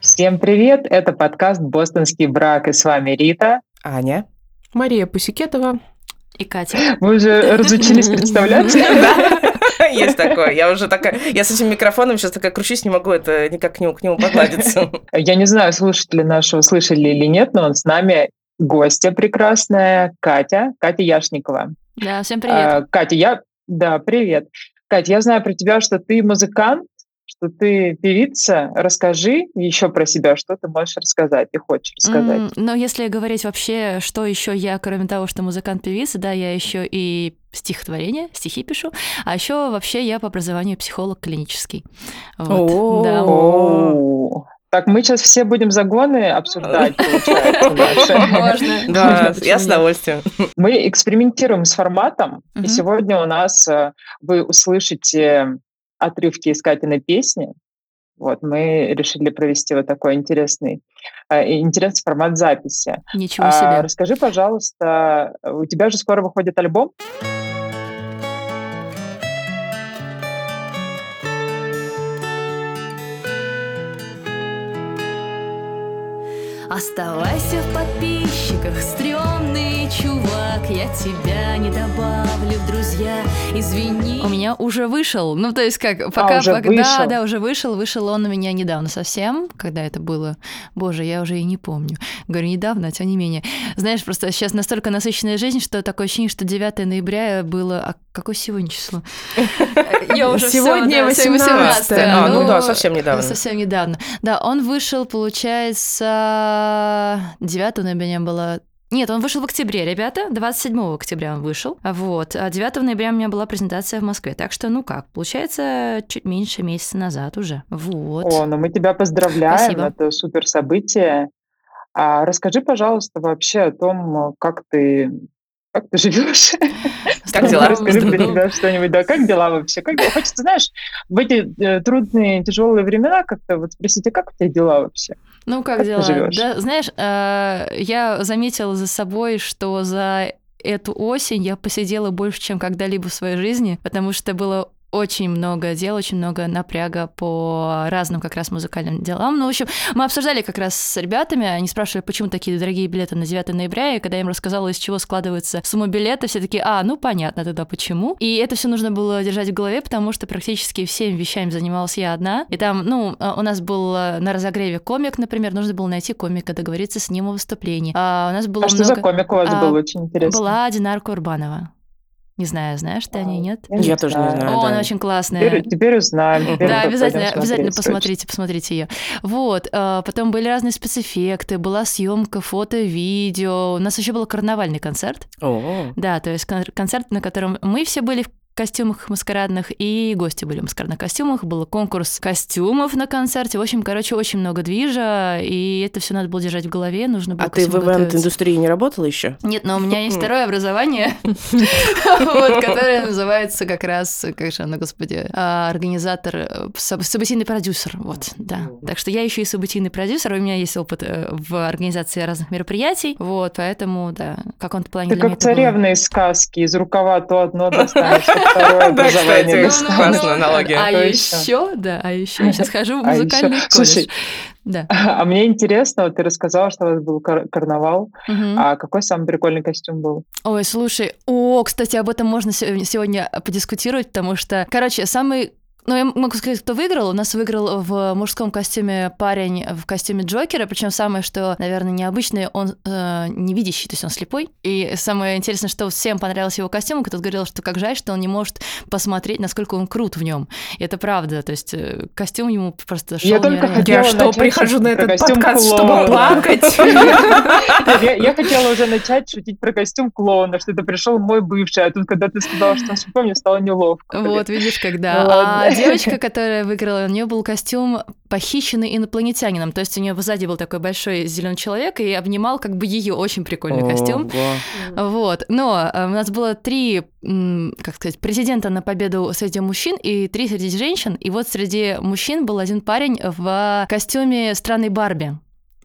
Всем привет! Это подкаст «Бостонский брак» и с вами Рита. Аня. Мария Пусикетова. И Катя. Вы уже разучились представляться? Есть такое. Я уже такая... Я с этим микрофоном сейчас такая кручусь, не могу это никак к нему, к нему погладиться. Я не знаю, слушатели нашего слышали или нет, но он с нами гостья прекрасная Катя, Катя Яшникова. Да, всем привет. А, Катя, я... Да, привет. Катя, я знаю про тебя, что ты музыкант, что ты певица. Расскажи еще про себя, что ты можешь рассказать и хочешь рассказать. Mm, ну, если говорить вообще, что еще я, кроме того, что музыкант-певица, да, я еще и стихотворение, стихи пишу, а еще вообще я по образованию психолог клинический. Вот. Да. Так, мы сейчас все будем загоны обсуждать, получается, Можно. Да, я с удовольствием. Мы экспериментируем с форматом, и сегодня у нас э, вы услышите отрывки из Катиной песни. Вот, мы решили провести вот такой интересный, э, интересный формат записи. Ничего себе. А, расскажи, пожалуйста, у тебя же скоро выходит альбом? Оставайся в подписчиках, стрёмный чувак Я тебя не добавлю в друзья, извини У меня уже вышел, ну то есть как, пока, а, уже пока вышел. да, да, уже вышел, вышел он у меня недавно совсем, когда это было, боже, я уже и не помню. Говорю, недавно, а тем не менее. Знаешь, просто сейчас настолько насыщенная жизнь, что такое ощущение, что 9 ноября было, а какое сегодня число? Я уже Сегодня 18 А, ну да, совсем недавно. Совсем недавно. Да, он вышел, получается, 9 ноября не было нет, он вышел в октябре, ребята. 27 октября он вышел. Вот. А 9 ноября у меня была презентация в Москве. Так что, ну как, получается, чуть меньше месяца назад уже. Вот. О, ну мы тебя поздравляем. Спасибо. Это супер событие. А расскажи, пожалуйста, вообще о том, как ты как ты живешь? Как дела? Расскажи про тебя что-нибудь. Да, как дела вообще? Как дела? Хочется, знаешь, в эти э, трудные, тяжелые времена как-то вот спросите, как у тебя дела вообще? Ну, как, дела? Да, знаешь, э, я заметила за собой, что за эту осень я посидела больше, чем когда-либо в своей жизни, потому что было очень много дел, очень много напряга по разным как раз музыкальным делам. Ну, в общем, мы обсуждали как раз с ребятами, они спрашивали, почему такие дорогие билеты на 9 ноября, и когда я им рассказала, из чего складывается сумма билета, все такие, а, ну, понятно тогда почему. И это все нужно было держать в голове, потому что практически всеми вещами занималась я одна. И там, ну, у нас был э, на разогреве комик, например, нужно было найти комика, договориться с ним о выступлении. А у нас было а много... что за комик у вас а, был? Очень интересно. Была Динар Курбанова. Не знаю, знаешь ты о ней, нет? Я, я тоже не знаю. О, да. она очень классная. Теперь, теперь узнаем. Теперь да, обязательно, обязательно посмотрите, посмотрите ее. Вот, а, потом были разные спецэффекты, была съемка фото, видео. У нас еще был карнавальный концерт. О. Да, то есть концерт, на котором мы все были в костюмах маскарадных, и гости были в маскарадных костюмах. Был конкурс костюмов на концерте. В общем, короче, очень много движа, и это все надо было держать в голове, нужно было А ты в ивент-индустрии не работала еще? Нет, но у меня есть второе образование, которое называется как раз, как же оно, господи, а, организатор, э, событийный продюсер, вот, да. Так что я еще и событийный продюсер, у меня есть опыт э, в организации разных мероприятий, вот, поэтому, да, в каком-то плане Ты как царевные сказки, из рукава то одно достанешь, второе образование. Классная аналогия. А еще, да, а еще я сейчас хожу в а музыкальный колледж. Слушай, да. А мне интересно, вот ты рассказала, что у вас был кар- карнавал. Угу. А какой самый прикольный костюм был? Ой, слушай, о, кстати, об этом можно сегодня подискутировать, потому что, короче, самый ну, я могу сказать, кто выиграл. У нас выиграл в мужском костюме парень в костюме Джокера, причем самое, что, наверное, необычное, он э, невидящий, то есть он слепой. И самое интересное, что всем понравился его костюм, кто-то говорил, что как жаль, что он не может посмотреть, насколько он крут в нем. И это правда, то есть э, костюм ему просто шел Я только хотела Я что, прихожу на этот подкаст, чтобы плакать? Я хотела уже начать шутить про костюм клоуна, что это пришел мой бывший, а тут, когда ты сказала, что он слепой, мне стало неловко. Вот, видишь, когда. Девочка, которая выиграла, у нее был костюм похищенный инопланетянином. То есть у нее сзади был такой большой зеленый человек и обнимал как бы ее очень прикольный костюм. Вот. Но э, у нас было три, как сказать, президента на победу среди мужчин и три среди женщин. И вот среди мужчин был один парень в костюме странной Барби.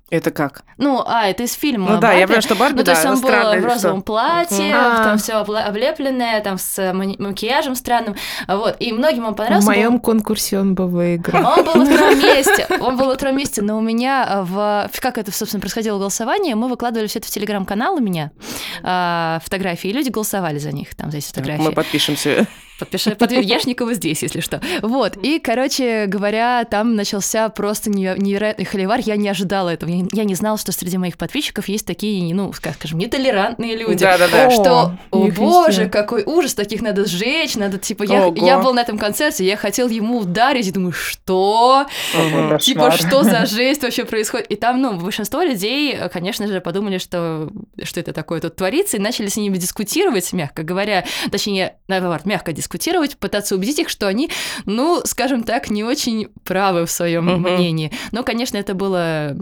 Это как? Ну, а, это из фильма. Ну да, я понимаю, что Барби, Ну, то есть да, он был в розовом что- платье, А. там все облепленное, там с макияжем странным. Вот. И многим он В понравился. был- моем конкурсе он бы выиграл. Он был во втором месте. Он был во втором месте, но у меня в... Как это, собственно, происходило голосование? Мы выкладывали все это в телеграм-канал у меня, а, фотографии, и люди голосовали за них, там, за эти фотографии. Мы подпишемся. Подпиши, под Яшникова здесь, если что. Вот. И, короче говоря, там начался просто неверо- невероятный холивар. Я не ожидала этого. Я не знала, что среди моих подписчиков есть такие, ну, как скажем, нетолерантные люди. Да-да-да. Что, о боже, какой ужас, таких надо сжечь, надо, типа, я, я был на этом концерте, я хотел ему ударить, и думаю, что? Типа, что за жесть вообще происходит? И там, ну, большинство людей, конечно же, подумали, что, что это такое тут творится, и начали с ними дискутировать, мягко говоря, точнее, наоборот, мягко дискутировать, пытаться убедить их, что они, ну, скажем так, не очень правы в своем Мгм. мнении. Но, конечно, это было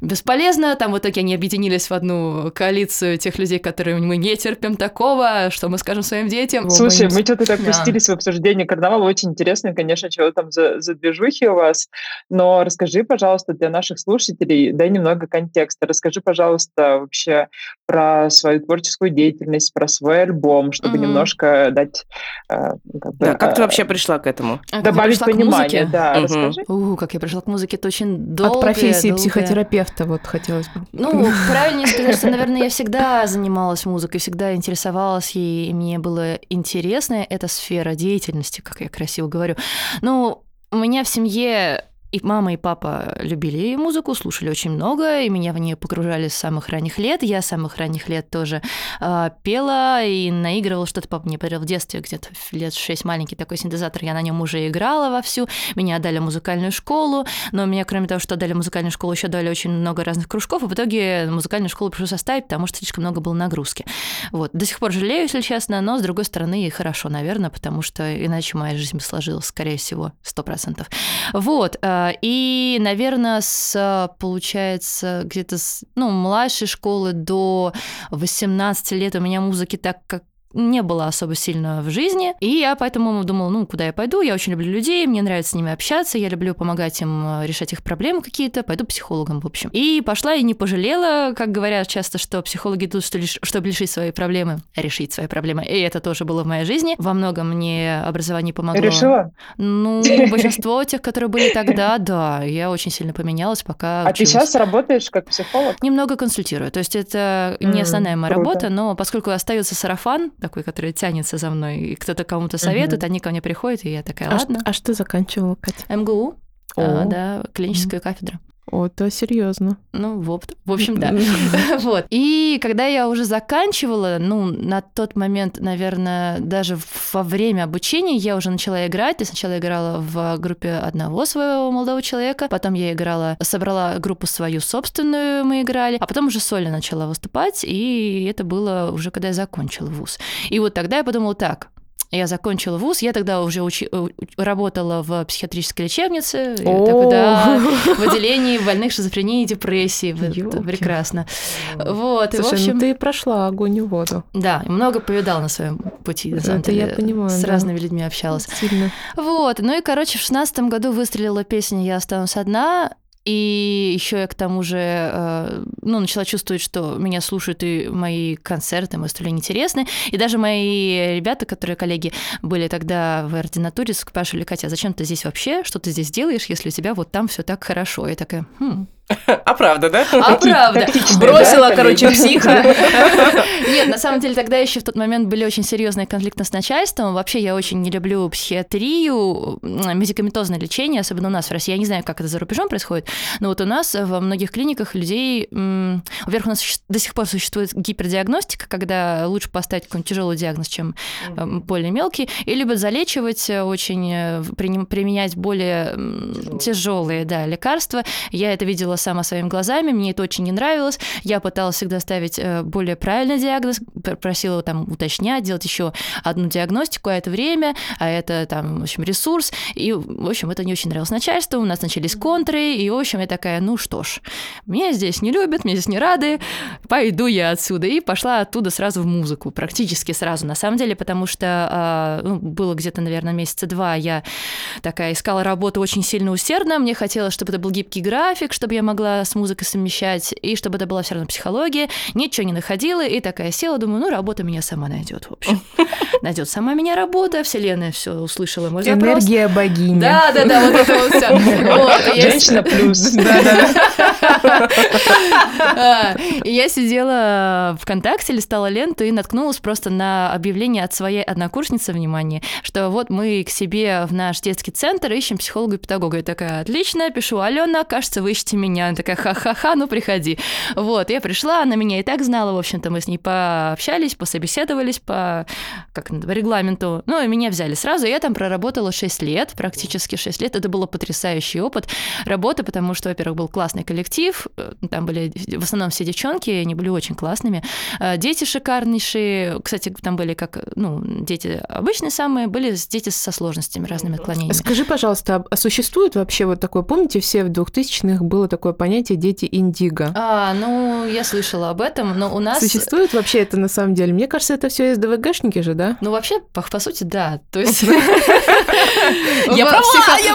бесполезно. Там в итоге они объединились в одну коалицию тех людей, которые мы не терпим такого, что мы скажем своим детям. Слушай, боимся. мы что-то так Да. пустились в обсуждение карнавала. Очень интересно, конечно, чего там за, за движухи у вас. Но расскажи, пожалуйста, для наших слушателей, дай немного контекста. Расскажи, пожалуйста, вообще про свою творческую деятельность, про свой альбом, чтобы Мгм. немножко дать... э, ну, как бы, Да, как ты э, вообще пришла к этому? А как я Добавить пришла к понимание, музыке? да, Мгм. расскажи. У, как я пришла к музыке, это очень долго. От профессии психотерапевта вот хотелось бы. Ну, правильнее сказать, что, наверное, я всегда занималась музыкой, всегда интересовалась ей, и мне было интересно эта сфера деятельности, как я красиво говорю. Ну, у меня в семье и мама, и папа любили музыку, слушали очень много, и меня в нее погружали с самых ранних лет. Я с самых ранних лет тоже э, пела и наигрывала что-то. Папа мне подарил в детстве, где-то лет 6 маленький такой синтезатор, я на нем уже играла вовсю. Меня отдали в музыкальную школу, но меня, кроме того, что дали в музыкальную школу, еще дали очень много разных кружков, и в итоге музыкальную школу пришлось оставить, потому что слишком много было нагрузки. Вот. До сих пор жалею, если честно, но, с другой стороны, и хорошо, наверное, потому что иначе моя жизнь сложилась, скорее всего, сто процентов. Вот. э, И, наверное, с, получается, где-то с ну, младшей школы до 18 лет у меня музыки так как не было особо сильно в жизни, и я поэтому думала, ну, куда я пойду, я очень люблю людей, мне нравится с ними общаться, я люблю помогать им э, решать их проблемы какие-то, пойду психологом, в общем. И пошла и не пожалела, как говорят часто, что психологи тут, что лишь, чтобы решить свои проблемы, решить свои проблемы, и это тоже было в моей жизни. Во многом мне образование помогло. Решила? Ну, большинство тех, которые были тогда, да, я очень сильно поменялась, пока А ты сейчас работаешь как психолог? Немного консультирую. То есть это не основная моя работа, но поскольку остается сарафан, такой, который тянется за мной, и кто-то кому-то советует, они ко мне приходят, и я такая, А, ладно. а что заканчивала, Катя? МГУ, а, О. да, клиническая кафедра. О, это серьезно. Ну, в, в общем, да. Вот. И когда я уже заканчивала, ну, на тот момент, наверное, даже во время обучения я уже начала играть. Я сначала играла в группе одного своего молодого человека, потом я играла, собрала группу свою собственную, мы играли, а потом уже сольно начала выступать, и это было уже когда я закончила вуз. И вот тогда я подумала так, я закончила вуз, я тогда уже учи- у- работала в психиатрической лечебнице, тогда в отделении больных шизофрении и депрессии. Ёлки. Прекрасно. Вот, и в Слушай, общем... ну ты прошла огонь и воду. Да, много повидал на своем пути, на самом Это я деле. понимаю, С да. разными людьми общалась. Сильно. Вот, ну и, короче, в шестнадцатом году выстрелила песня «Я останусь одна», и еще я к тому же э, ну, начала чувствовать, что меня слушают и мои концерты, мои выступления интересны. И даже мои ребята, которые коллеги были тогда в ординатуре, спрашивали, Катя, а зачем ты здесь вообще? Что ты здесь делаешь, если у тебя вот там все так хорошо? Я такая, хм, А правда, да? а правда? Бросила, да, короче, психа. Нет, на самом деле тогда еще в тот момент были очень серьезные конфликты с начальством. Вообще я очень не люблю психиатрию, медикаментозное лечение, особенно у нас в России. Я не знаю, как это за рубежом происходит, но вот у нас во многих клиниках людей... Во-первых, у нас до сих пор существует гипердиагностика, когда лучше поставить какой-нибудь тяжелый диагноз, чем более мелкий, и либо залечивать э, очень, э, применять более тяжелые да, лекарства. Я это видела сама своими глазами, мне это очень не нравилось. Я пыталась всегда ставить э, более правильный диагноз, просила там уточнять, делать еще одну диагностику, а это время, а это там, в общем, ресурс. И, в общем, это не очень нравилось начальству, у нас начались контры, и, в общем, я такая, ну что ж, меня здесь не любят, меня здесь не рады, пойду я отсюда. И пошла оттуда сразу в музыку, практически сразу, на самом деле, потому что а, ну, было где-то, наверное, месяца два, я такая искала работу очень сильно усердно, мне хотелось, чтобы это был гибкий график, чтобы я могла с музыкой совмещать, и чтобы это была все равно психология, ничего не находила, и такая села, думаю, ну, работа меня сама найдет, в общем. Найдет сама меня работа, вселенная все услышала мой запрос. Энергия богини. Да, да, да, вот это вот все. Женщина плюс. Да, да. И я сидела ВКонтакте, листала ленту и наткнулась просто на объявление от своей однокурсницы, внимание, что вот мы к себе в наш детский центр ищем психолога и педагога. Я такая, отлично, пишу, Алена, кажется, вы ищете меня. Она такая, ха-ха-ха, ну приходи. Вот, я пришла, она меня и так знала, в общем-то, мы с ней пообщались, пособеседовались по, как, по регламенту. Ну, и меня взяли сразу, я там проработала 6 лет, практически 6 лет. Это был потрясающий опыт работы, потому что, во-первых, был классный коллектив, э, там были в основном все девчонки, они были очень классными. Э, дети шикарнейшие, кстати, там были как, ну, дети обычные самые, были дети со сложностями, разными отклонениями. Скажи, пожалуйста, а существует вообще вот такое, помните, все в 2000-х было такое понятие «дети индиго»? А, ну, я слышала об этом, но у нас... Существует вообще это на самом деле? Мне кажется, это все СДВГшники же, да? Ну, вообще, по, по сути, да. То есть... Я права,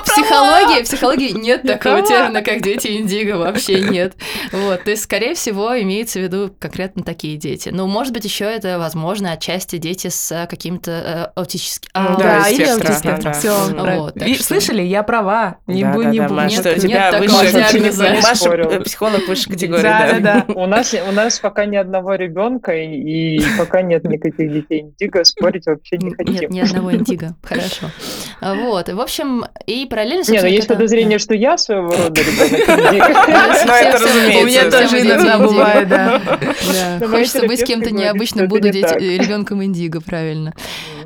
Психологии, психологии нет такого термина, как дети индиго, вообще нет. Вот, то есть, скорее всего, имеется в виду конкретно такие дети. Ну, может быть, еще это, возможно, отчасти дети с какими-то э, аутическими... А, да, или аутистом. Все, слышали, я права, не буду, не буду. Нет, у Маша психолог высшей категории. Да, да, да. У нас у нас пока ни одного ребенка и пока нет никаких детей индиго, спорить вообще не хотим. Нет, ни одного индиго, хорошо. Вот, в общем, и параллельно... Не, но есть подозрение, что я своего рода ребенок индиго. Ну, это разумеется. У меня тоже иногда бывает, да. Хочется быть кем-то необычным, буду ребенком индиго, правильно.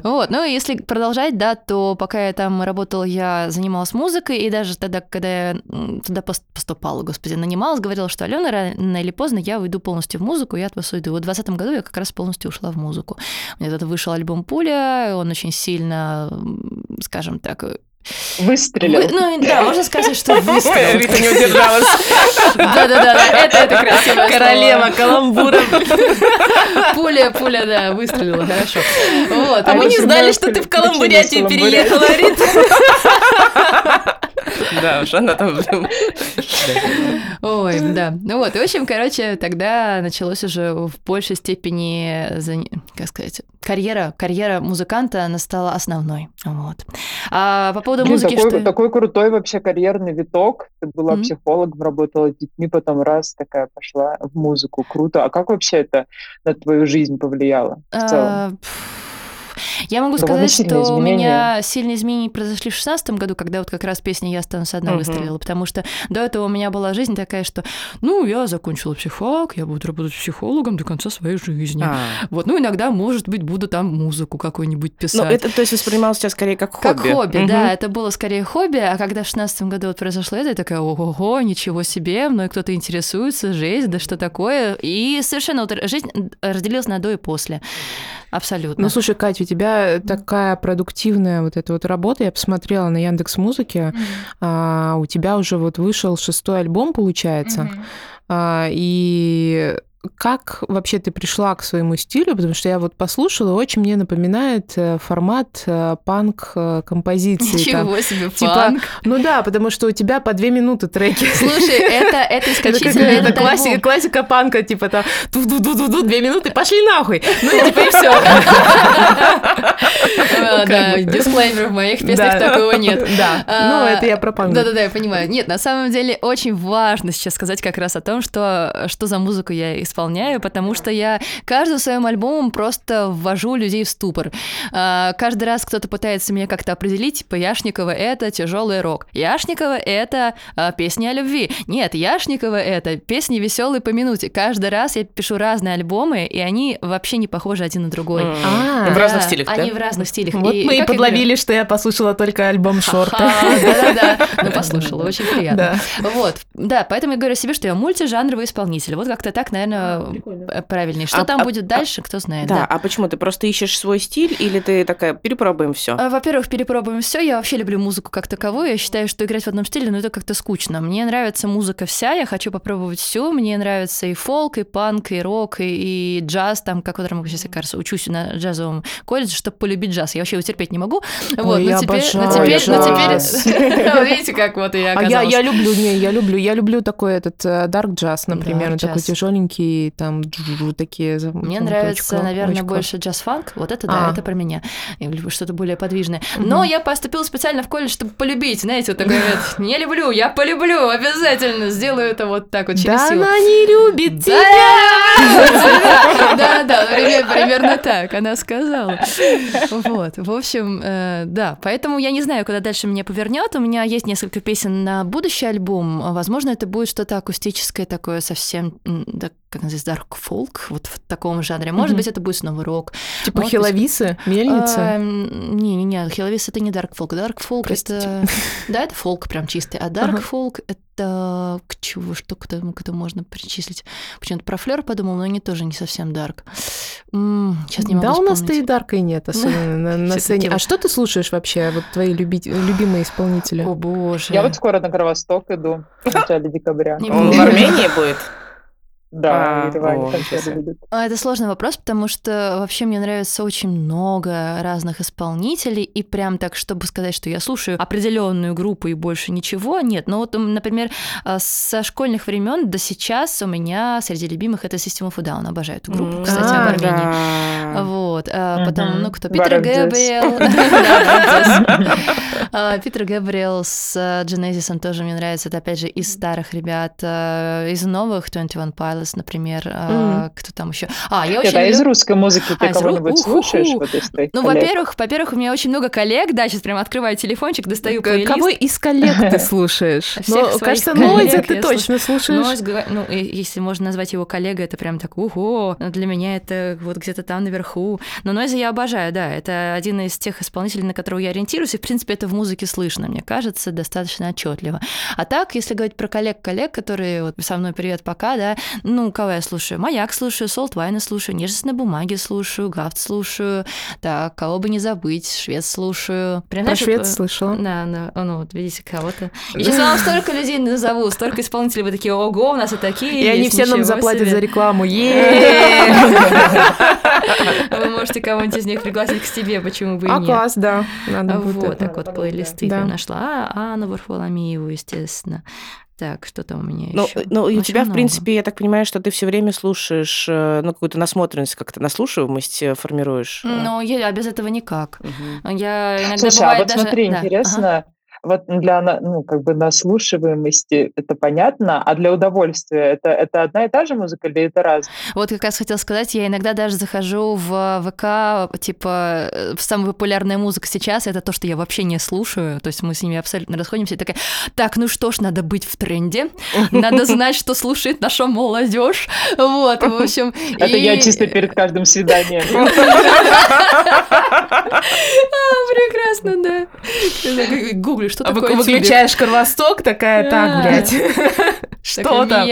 Вот, ну если продолжать, да, то пока я там работала, я занималась музыкой, и даже тогда, когда я туда поступала, господи, нанималась, говорила, что Алена, рано или поздно я уйду полностью в музыку, я от вас уйду. Вот в 2020 году я как раз полностью ушла в музыку. У меня тогда вышел альбом «Пуля», он очень сильно, скажем так, Выстрелил. Вы, ну да, можно сказать, что выстрелил. Рита не удержалась. Да-да-да, это, это красиво. Королева каламбура. Пуля, пуля, да, выстрелила, хорошо. Вот. А, а мы не знали, что ты в Каламбурятию переехала, Рита. Да, уж она там... Ой, да. Ну вот, в общем, короче, тогда началось уже в большей степени, как сказать, карьера, карьера музыканта, она стала основной. Вот. А по поводу Блин, музыки, такой, что... такой крутой вообще карьерный виток. Ты была mm-hmm. психологом, работала с детьми, потом раз такая пошла в музыку. Круто. А как вообще это на твою жизнь повлияло в целом? Я могу сказать, что у меня сильные изменения произошли в 16 году, когда вот как раз песня «Я останусь одна» uh-huh. выстрелила, потому что до этого у меня была жизнь такая, что, ну, я закончила психфак, я буду работать психологом до конца своей жизни. А. Вот, ну, иногда, может быть, буду там музыку какую-нибудь ну, писать. Ну, это, то есть, воспринималось тебя скорее как хобби? Как хобби, uh-huh. да, это было скорее хобби, а когда в 16 году вот произошло это, я такая, ого-го, ничего себе, мной кто-то интересуется, жесть, да что такое, и совершенно вот жизнь разделилась на до и после. Абсолютно. Ну, слушай, Катя, у тебя такая продуктивная вот эта вот работа. Я посмотрела на Яндекс Музыке. Mm-hmm. А, у тебя уже вот вышел шестой альбом, получается. Mm-hmm. А, и как вообще ты пришла к своему стилю? Потому что я вот послушала, очень мне напоминает э, формат э, панк-композиции. Ничего там, себе, типа, панк. Ну да, потому что у тебя по две минуты треки. Слушай, это, это исключительно это, это классика, классика панка, типа там ду ду ду ду ду две минуты, пошли нахуй. Ну типа и все. Да, дисклеймер в моих песнях такого нет. Да, ну это я про панк. Да-да-да, я понимаю. Нет, на самом деле очень важно сейчас сказать как раз о том, что что за музыку я исполняю исполняю, потому что я каждым своим альбомом просто ввожу людей в ступор. А, каждый раз кто-то пытается меня как-то определить, типа Яшникова это тяжелый рок, Яшникова это а, песни о любви. Нет, Яшникова это песни веселые по минуте. Каждый раз я пишу разные альбомы, и они вообще не похожи один на другой. А, в разных стилях, Они в разных стилях. Вот мы и подловили, что я послушала только альбом Шорта. Да-да-да, ну послушала, очень приятно. Вот, да, поэтому я говорю себе, что я мультижанровый исполнитель. Вот как-то так, наверное, наверное, а, правильнее. Что а, там а, будет дальше, кто знает. Да, да, а почему? Ты просто ищешь свой стиль или ты такая, перепробуем все? Во-первых, перепробуем все. Я вообще люблю музыку как таковую. Я считаю, что играть в одном стиле, ну, это как-то скучно. Мне нравится музыка вся, я хочу попробовать всю. Мне нравится и фолк, и панк, и рок, и, и джаз, там, как я сейчас, кажется, учусь на джазовом колледже, чтобы полюбить джаз. Я вообще его терпеть не могу. Ой, вот, я теперь, обожаю но теперь, джаз. но теперь, видите, как вот я оказалась. А я, я люблю, не, я люблю, я люблю такой этот дарк джаз, например, такой jazz. Там такие. Мне нравится, наверное, больше джаз-фанк. Вот это да, А. это про меня. Я люблю что-то более подвижное. Но я поступила специально в колледж, чтобы полюбить. Знаете, вот такой вот, не люблю, я полюблю, обязательно сделаю это вот так вот через Да силу. она не любит тебя! Да, да, пример- примерно так она сказала. Вот, в общем, э, да, поэтому я не знаю, куда дальше меня повернет. У меня есть несколько песен на будущий альбом. Возможно, это будет что-то акустическое такое совсем, как называется, dark folk, вот в таком жанре. Может Мгм. быть, это будет снова рок. Типа Может быть, Хиловисы, Мельница. Эм, Не-не-не, Хиловис это не Dark Folk. Dark Folk Простите. это... Да, это фолк прям чистый. А Dark Ага. Folk это к чего, что к этому, к этому можно причислить? Почему-то про флер подумал, но они тоже не совсем Dark. Сейчас не могу да, у нас-то и вспомнить. дарка и нет, особенно на, на сцене. А что ты слушаешь вообще, вот твои люби- любимые исполнители? О боже. Я вот скоро на Кровосток иду в начале декабря. В. Армении будет? Да, А, Ереване о. А, Это сложный вопрос, потому что вообще мне нравится очень много разных исполнителей, и прям так, чтобы сказать, что я слушаю определенную группу и больше ничего, нет. Но вот, например, а, со школьных времен до сейчас у меня среди любимых это System of a Down. Обожаю эту группу, кстати, А, в Армении. да. Вот, а, потом, ну, кто? Питер. Гэбриэл. А, Питер Гэбриэл с Genesis'ом тоже мне нравится. Это, опять же, из старых ребят. Из новых 21 Pilots, например. а, Кто там еще? А, я очень Нет, а из русской музыки А, ты ру- кого-нибудь Уху-ху. слушаешь? Вот из Ну, коллег? во-первых, во-первых, у меня очень много коллег, да, сейчас прям открываю телефончик, достаю К- плейлист. Кого из коллег ты слушаешь? Всех Ну, своих кажется, коллег Нойза ты точно слушаешь. Ну, если можно назвать его коллегой, это прям так, ого, но для меня это вот где-то там наверху. Но Нойза я обожаю, да, это один из тех исполнителей, на которого я ориентируюсь, и, в принципе, это в музыке слышно, мне кажется, достаточно отчетливо. А так, если говорить про коллег-коллег, которые вот со мной привет пока, да, ну, кого я слушаю? Маяк слушаю, Солт Вайна слушаю, Нежность на бумаге слушаю, Гафт слушаю, так, кого бы не забыть, Швед слушаю. Прям, Про знаешь, швед вот, э, слышала. Да, да, О, ну вот видите кого-то. И сейчас вам столько людей назову, столько исполнителей, вы такие, ого, у нас и такие И они все нам заплатят себе». за рекламу. Вы можете кого-нибудь из них пригласить к себе, почему бы и А нет. класс, да. Надо будет Вот, так вот плейлисты Да. я нашла. А, Анну Варфоломееву, естественно. Так, что там у меня Ну, еще? ну, и у тебя, в принципе, я так понимаю, что ты все время слушаешь, э, ну, какую-то насмотренность, как-то наслушиваемость э, формируешь. э. Ну, я, а без этого никак. Мгм. Я иногда Слушай, а бывает вот даже... смотри, да, ага. Вот для ну, как бы наслушиваемости это понятно, а для удовольствия это, это одна и та же музыка или это разное? Вот как раз хотела сказать, я иногда даже захожу в ВК, типа, э, в самая популярная музыка сейчас, это то, что я вообще не слушаю, то есть мы с ними абсолютно расходимся, и такая, так, ну что ж, надо быть в тренде, надо знать, что слушает наша молодежь, вот, в общем. Это я чисто перед каждым свиданием. Прекрасно, да. Гугли, что А такое? Выключаешь Кровосток, такая, так, блядь. Что там?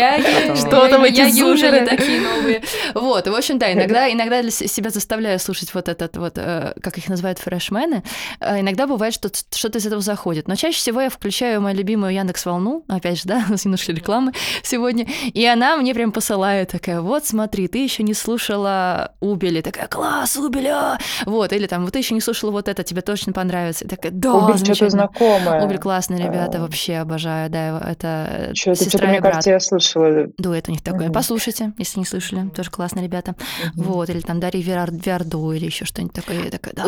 Что там эти зумеры? такие новые. Вот, в общем, да, иногда, иногда для себя заставляю слушать вот этот вот, э, как их называют, фрешмены. Э, Иногда бывает, что что-то из этого заходит. Но чаще всего я включаю мою любимую Яндекс Волну, опять же, да, у нас немножко рекламы сегодня, и она мне прям посылает такая, вот смотри, ты еще не слушала Убели, такая, класс, Убеля! Вот, или там, вот ты еще не слушала вот это, тебе точно понравится. И такая, да, Убер что-то замечательно. Знакомое. Убель классные ребята, А. вообще обожаю, да, это Что-то, сестра что-то, и мне брат. кажется, я слышала. Дуэт у них такой. Послушайте, если не слышали. Тоже классные ребята. Вот, или там Дарья Виар- Виардо или еще что-нибудь такое. Я такая, да,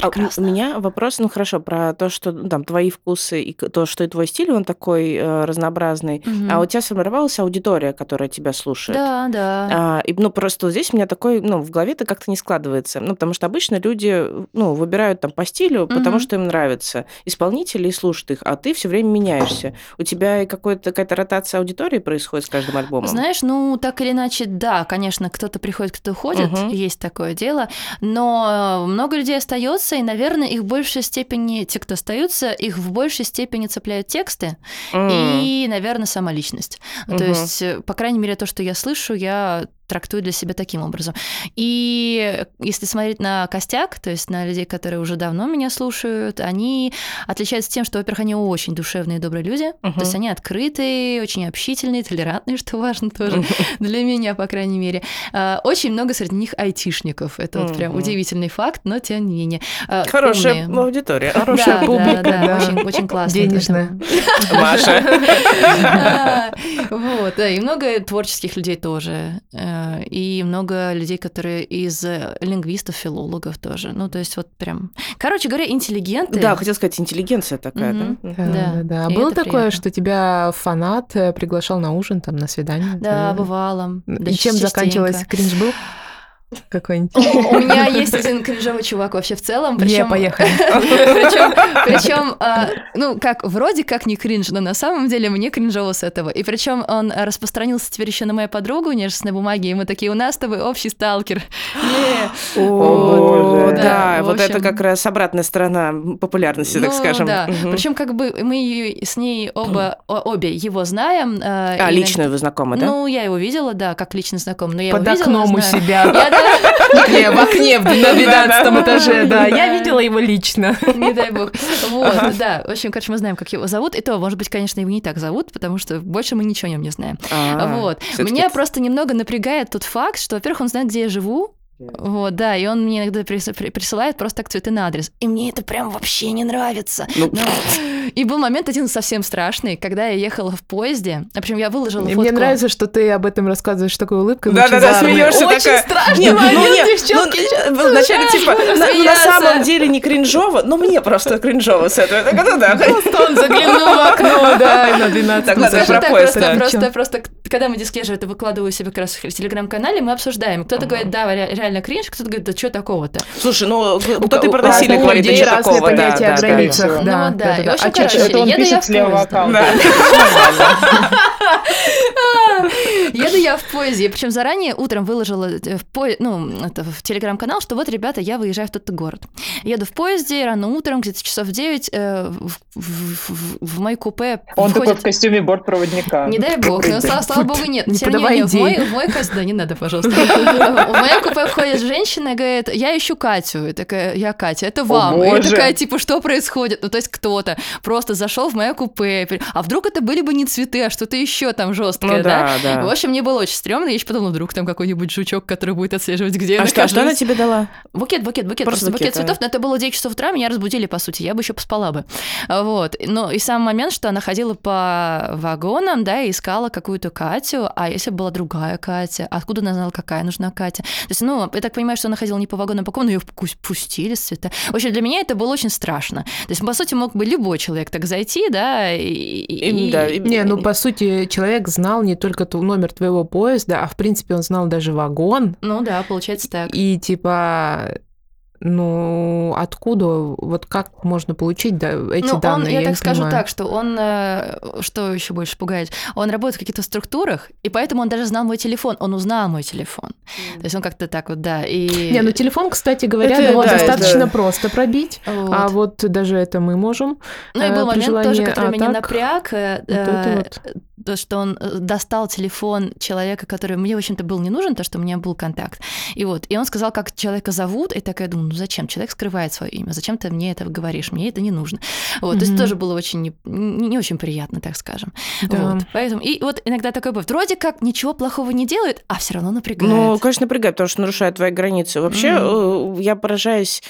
А у- прекрасно. у меня вопрос, ну хорошо, про то, что ну, там твои вкусы и то, что и твой стиль, он такой э, разнообразный. А у тебя сформировалась аудитория, которая тебя слушает. Да, да. А, и, ну, просто здесь у меня такой, ну, в голове это как-то не складывается. Ну, потому что обычно люди, ну, выбирают там по стилю, потому что им нравится исполнители и слушают их, а ты все время меняешься. У тебя какая-то ротация аудиторией происходит с каждым альбомом? Знаешь, ну, так или иначе, да, конечно, кто-то приходит, кто уходит, угу. есть такое дело, но много людей остается, и, наверное, их в большей степени, те, кто остаются, их в большей степени цепляют тексты mm. и, наверное, сама личность. Угу. То есть, э, по крайней мере, то, что я слышу, я трактую для себя таким образом. И если смотреть на костяк, то есть на людей, которые уже давно меня слушают, они отличаются тем, что, во-первых, они очень душевные и добрые люди, uh-huh. то есть они открытые, очень общительные, толерантные, что важно тоже uh-huh. для меня, по крайней мере. А, очень много среди них айтишников. Это uh-huh. вот прям удивительный факт, но тем не менее. А, Хорошая умные. аудитория, хорошая да, публика. Да, да, да. Очень, очень классно. Денежная. Маша. Вот, да, и много творческих людей тоже э, и много людей, которые из э, лингвистов, филологов тоже. Ну, то есть вот прям... Короче говоря, интеллигенты. Да, хотел сказать, интеллигенция такая, mm-hmm. да? Да, да. да. А было такое, приятно. что тебя фанат э, приглашал на ужин, там, на свидание? Да, бывало. И чем заканчивалось? Кринж был? Какой-нибудь. У меня есть один кринжовый чувак вообще в целом. Причем, поехали. Причем, а, ну, как, вроде как не кринж, но на самом деле мне кринжово с этого. И причем он распространился теперь еще на мою подругу нежной бумаги, и мы такие, у нас с тобой общий сталкер. О, да, вот это как раз обратная сторона популярности, так ну скажем. Да, причем как бы мы с ней оба, обе его знаем. А, а лично вы знакомы, да? Ну, я его видела, да, как лично знаком. Под окном у себя. В окне на 12 этаже, да. Я видела его лично. Не дай бог. Вот, да. В общем, короче, мы знаем, как его зовут. И то, может быть, конечно, его не так зовут, потому что больше мы ничего о нем не знаем. А, вот. Меня просто немного напрягает тот факт, что, во-первых, он знает, где я живу, вот, да, и он мне иногда присылает просто так цветы на адрес. И мне это прям вообще не нравится. Ну... Но... И был момент один совсем страшный, когда я ехала в поезде. В общем, я выложила и фотку. Мне нравится, что ты об этом рассказываешь такой улыбкой. Да-да-да, смеешься Очень такая... страшный нет, момент, ну, нет, девчонки. Ну, вначале типа, на, на самом деле не кринжово, но мне просто кринжово с этого. Так, ну да. Просто он заглянул в окно, да, на 12 Так, ладно, про поезд. Просто, просто, когда мы дисклежи это выкладываю себе как раз в телеграм-канале, мы обсуждаем. Кто-то говорит, да, реально кринж, кто-то говорит, да что такого-то. Слушай, ну, кто-ты про насилие говорит, да что такого, да, да, да. Ну, да, в общем, короче, еду я в поезде. Еду я в поезде, причем заранее утром выложила э, в, по... ну, это, в телеграм-канал, что вот, ребята, я выезжаю в тот-то город. Еду в поезде рано утром, где-то часов 9, э, в, в, в, в мой купе Он входит... такой в костюме бортпроводника. Не дай бог, но слава, слава богу, нет. Не Тем не менее, в мой, в мой костюм... Да, не надо, пожалуйста. В мое купе входит женщина и говорит, я ищу Катю. И такая, я Катя, это вам. О, и такая, типа, что происходит? Ну, то есть кто-то просто зашел в мое купе. А вдруг это были бы не цветы, а что-то еще там жесткое, ну, да? да? В общем, мне было очень стрёмно. Я еще подумала, вдруг там какой-нибудь жучок, который будет отслеживать, где а что, а что она тебе дала? Букет, букет, букет. Просто, просто букет, букет цветов. Но это было 9 часов утра, меня разбудили, по сути. Я бы еще поспала бы. Вот. Ну, и сам момент, что она ходила по вагонам, да, и искала какую-то Катю, а если бы была другая Катя, откуда она знала, какая нужна Катя? То есть, ну, я так понимаю, что она ходила не по вагонам, а по комнатам, ее пустили с цвета. В общем, для меня это было очень страшно. То есть, по сути, мог бы любой человек так зайти, да, и... и... Да. Не, ну, по сути, человек знал не только номер твоего поезда, а, в принципе, он знал даже вагон. Ну да, получается так. И, типа, ну, откуда, вот как можно получить да, эти ну, данные? Он, я, я так скажу понимаю. так, что он, э, что еще больше пугает, он работает в каких-то структурах, и поэтому он даже знал мой телефон, он узнал мой телефон. Mm. То есть он как-то так вот, да. И... Не, ну телефон, кстати говоря, это, его да, достаточно это... просто пробить, вот. а вот даже это мы можем. Ну и был момент тоже, который а меня так, напряг, э, вот э, вот. то, что он достал телефон человека, который мне, в общем-то, был не нужен, то, что у меня был контакт. И вот, и он сказал, как человека зовут, и такая думаю, ну зачем? Человек скрывает свое имя, зачем ты мне это говоришь? Мне это не нужно. Вот, mm-hmm. то есть тоже было очень не, не, не очень приятно, так скажем. Да. Вот, поэтому, и вот иногда такое бывает. Вроде как ничего плохого не делает, а все равно напрягает. Ну, конечно, напрягает, потому что нарушает твои границы. Вообще, mm-hmm. я поражаюсь,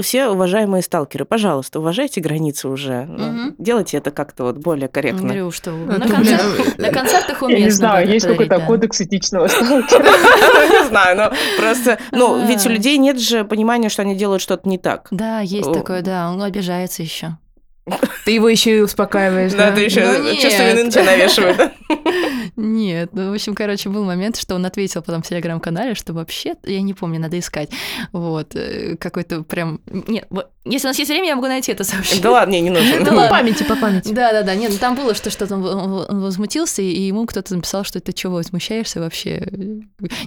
все уважаемые сталкеры, пожалуйста, уважайте границы уже. Mm-hmm. Делайте это как-то вот более корректно. Говорю, что на, концерт, на концертах уместно. Я не знаю, есть какой-то кодекс этичного сталкера. Не знаю, но просто, ну, ведь у людей нет же понимания, что они делают что-то не так. Да, есть такое, да, он обижается еще. Ты его еще и успокаиваешь, да? Да, ты еще ну, чувство вины на тебя навешивает. Нет, ну, в общем, короче, был момент, что он ответил потом в телеграм-канале, что вообще, я не помню, надо искать, вот, э, какой-то прям... Нет, если у нас есть время, я могу найти это сообщение. Да ладно, не, не нужно. Да по памяти, по памяти. Да-да-да, нет, ну, там было, что что-то он возмутился, и ему кто-то написал, что ты чего возмущаешься вообще?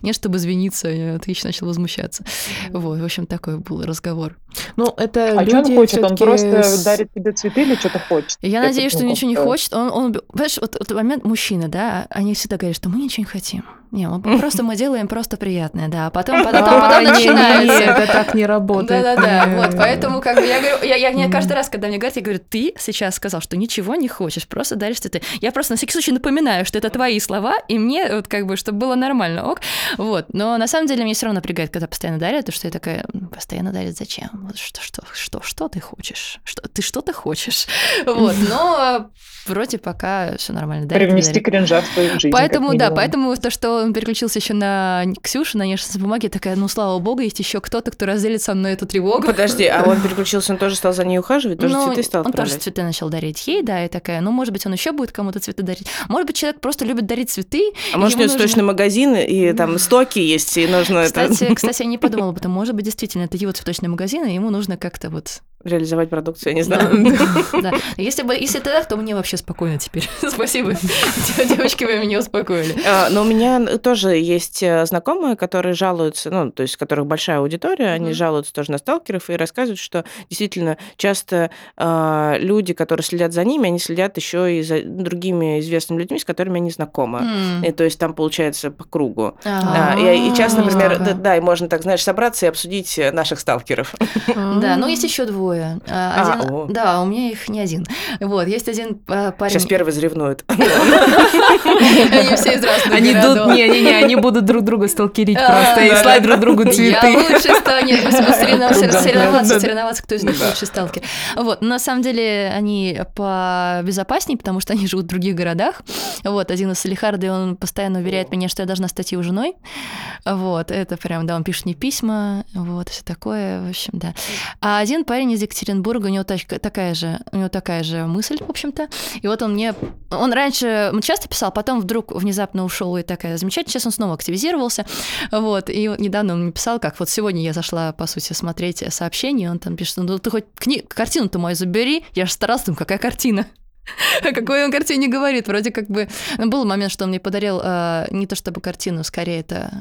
Нет, чтобы извиниться, ты еще начал возмущаться. Вот, в общем, такой был разговор. Ну, это а люди что он хочет? Он просто дарит тебе цветы или что-то хочет? Я надеюсь, что ничего не хочет. Он, он, понимаешь, вот, вот момент мужчины, да, они всегда говорят, что мы ничего не хотим. Не, мы просто мы делаем просто приятное, да. А потом, потом, потом, потом начинается. Это так не работает. Да-да-да. Вот, поэтому как бы я говорю, я, я, каждый раз, когда мне говорят, я говорю, ты сейчас сказал, что ничего не хочешь, просто даришь цветы. Я просто на всякий случай напоминаю, что это твои слова, и мне вот как бы, чтобы было нормально, ок. Вот. Но на самом деле мне все равно напрягает, когда постоянно дарят, то что я такая, постоянно дарят зачем? Вот что, что, что, что ты хочешь? Что, ты что-то хочешь? Вот. Но вроде пока все нормально. Привнести кринжа в твою жизнь. Поэтому, да, поэтому то, что он переключился еще на Ксюшу, на нежность бумаги, такая, ну, слава богу, есть еще кто-то, кто разделит со мной эту тревогу. Подожди, а он переключился, он тоже стал за ней ухаживать, тоже ну, цветы стал Он тоже цветы начал дарить ей, да, и такая, ну, может быть, он еще будет кому-то цветы дарить. Может быть, человек просто любит дарить цветы. А может, у него нужно... цветочный магазин, и там стоки есть, и нужно кстати, это... Кстати, я не подумала об этом. Может быть, действительно, это его цветочный магазин, и ему нужно как-то вот реализовать продукцию, я не знаю. Да. Если бы, если так, то мне вообще спокойно теперь. Спасибо. Девочки, вы меня успокоили. А, но у меня тоже есть э, знакомые, которые жалуются, ну, то есть, у которых большая аудитория, они жалуются тоже на сталкеров и рассказывают, что действительно часто а, люди, которые следят за ними, они следят еще и за другими известными людьми, с которыми они знакомы. И то есть там получается по кругу. А, и часто, например, да, и можно так, знаешь, собраться и обсудить наших сталкеров. Да, но есть еще двое двое. А, один, а, да, у меня их не один. Вот, есть один парень... Сейчас первый заревнует. Они все из разных Они идут, не-не-не, они будут друг друга сталкерить а, просто и слать друг другу цветы. Я лучше станет, соревноваться, соревноваться, кто из них лучше сталкер. Вот, на самом деле они побезопаснее, потому что они живут в других городах. Вот, один из Салихарды, он постоянно уверяет меня, что я должна стать его женой. Вот, это прям, да, он пишет мне письма, вот, все такое, в общем, да. А один парень из из Екатеринбурга, у него такая же, у него такая же мысль, в общем-то. И вот он мне, он раньше часто писал, потом вдруг внезапно ушел и такая замечательная. Сейчас он снова активизировался, вот. И недавно он мне писал, как вот сегодня я зашла, по сути, смотреть сообщение, он там пишет, ну ты хоть кни... картину-то мою забери, я же старался, думаю, какая картина? О какой он картине говорит? Вроде как бы... Ну, был момент, что он мне подарил э, не то чтобы картину, скорее это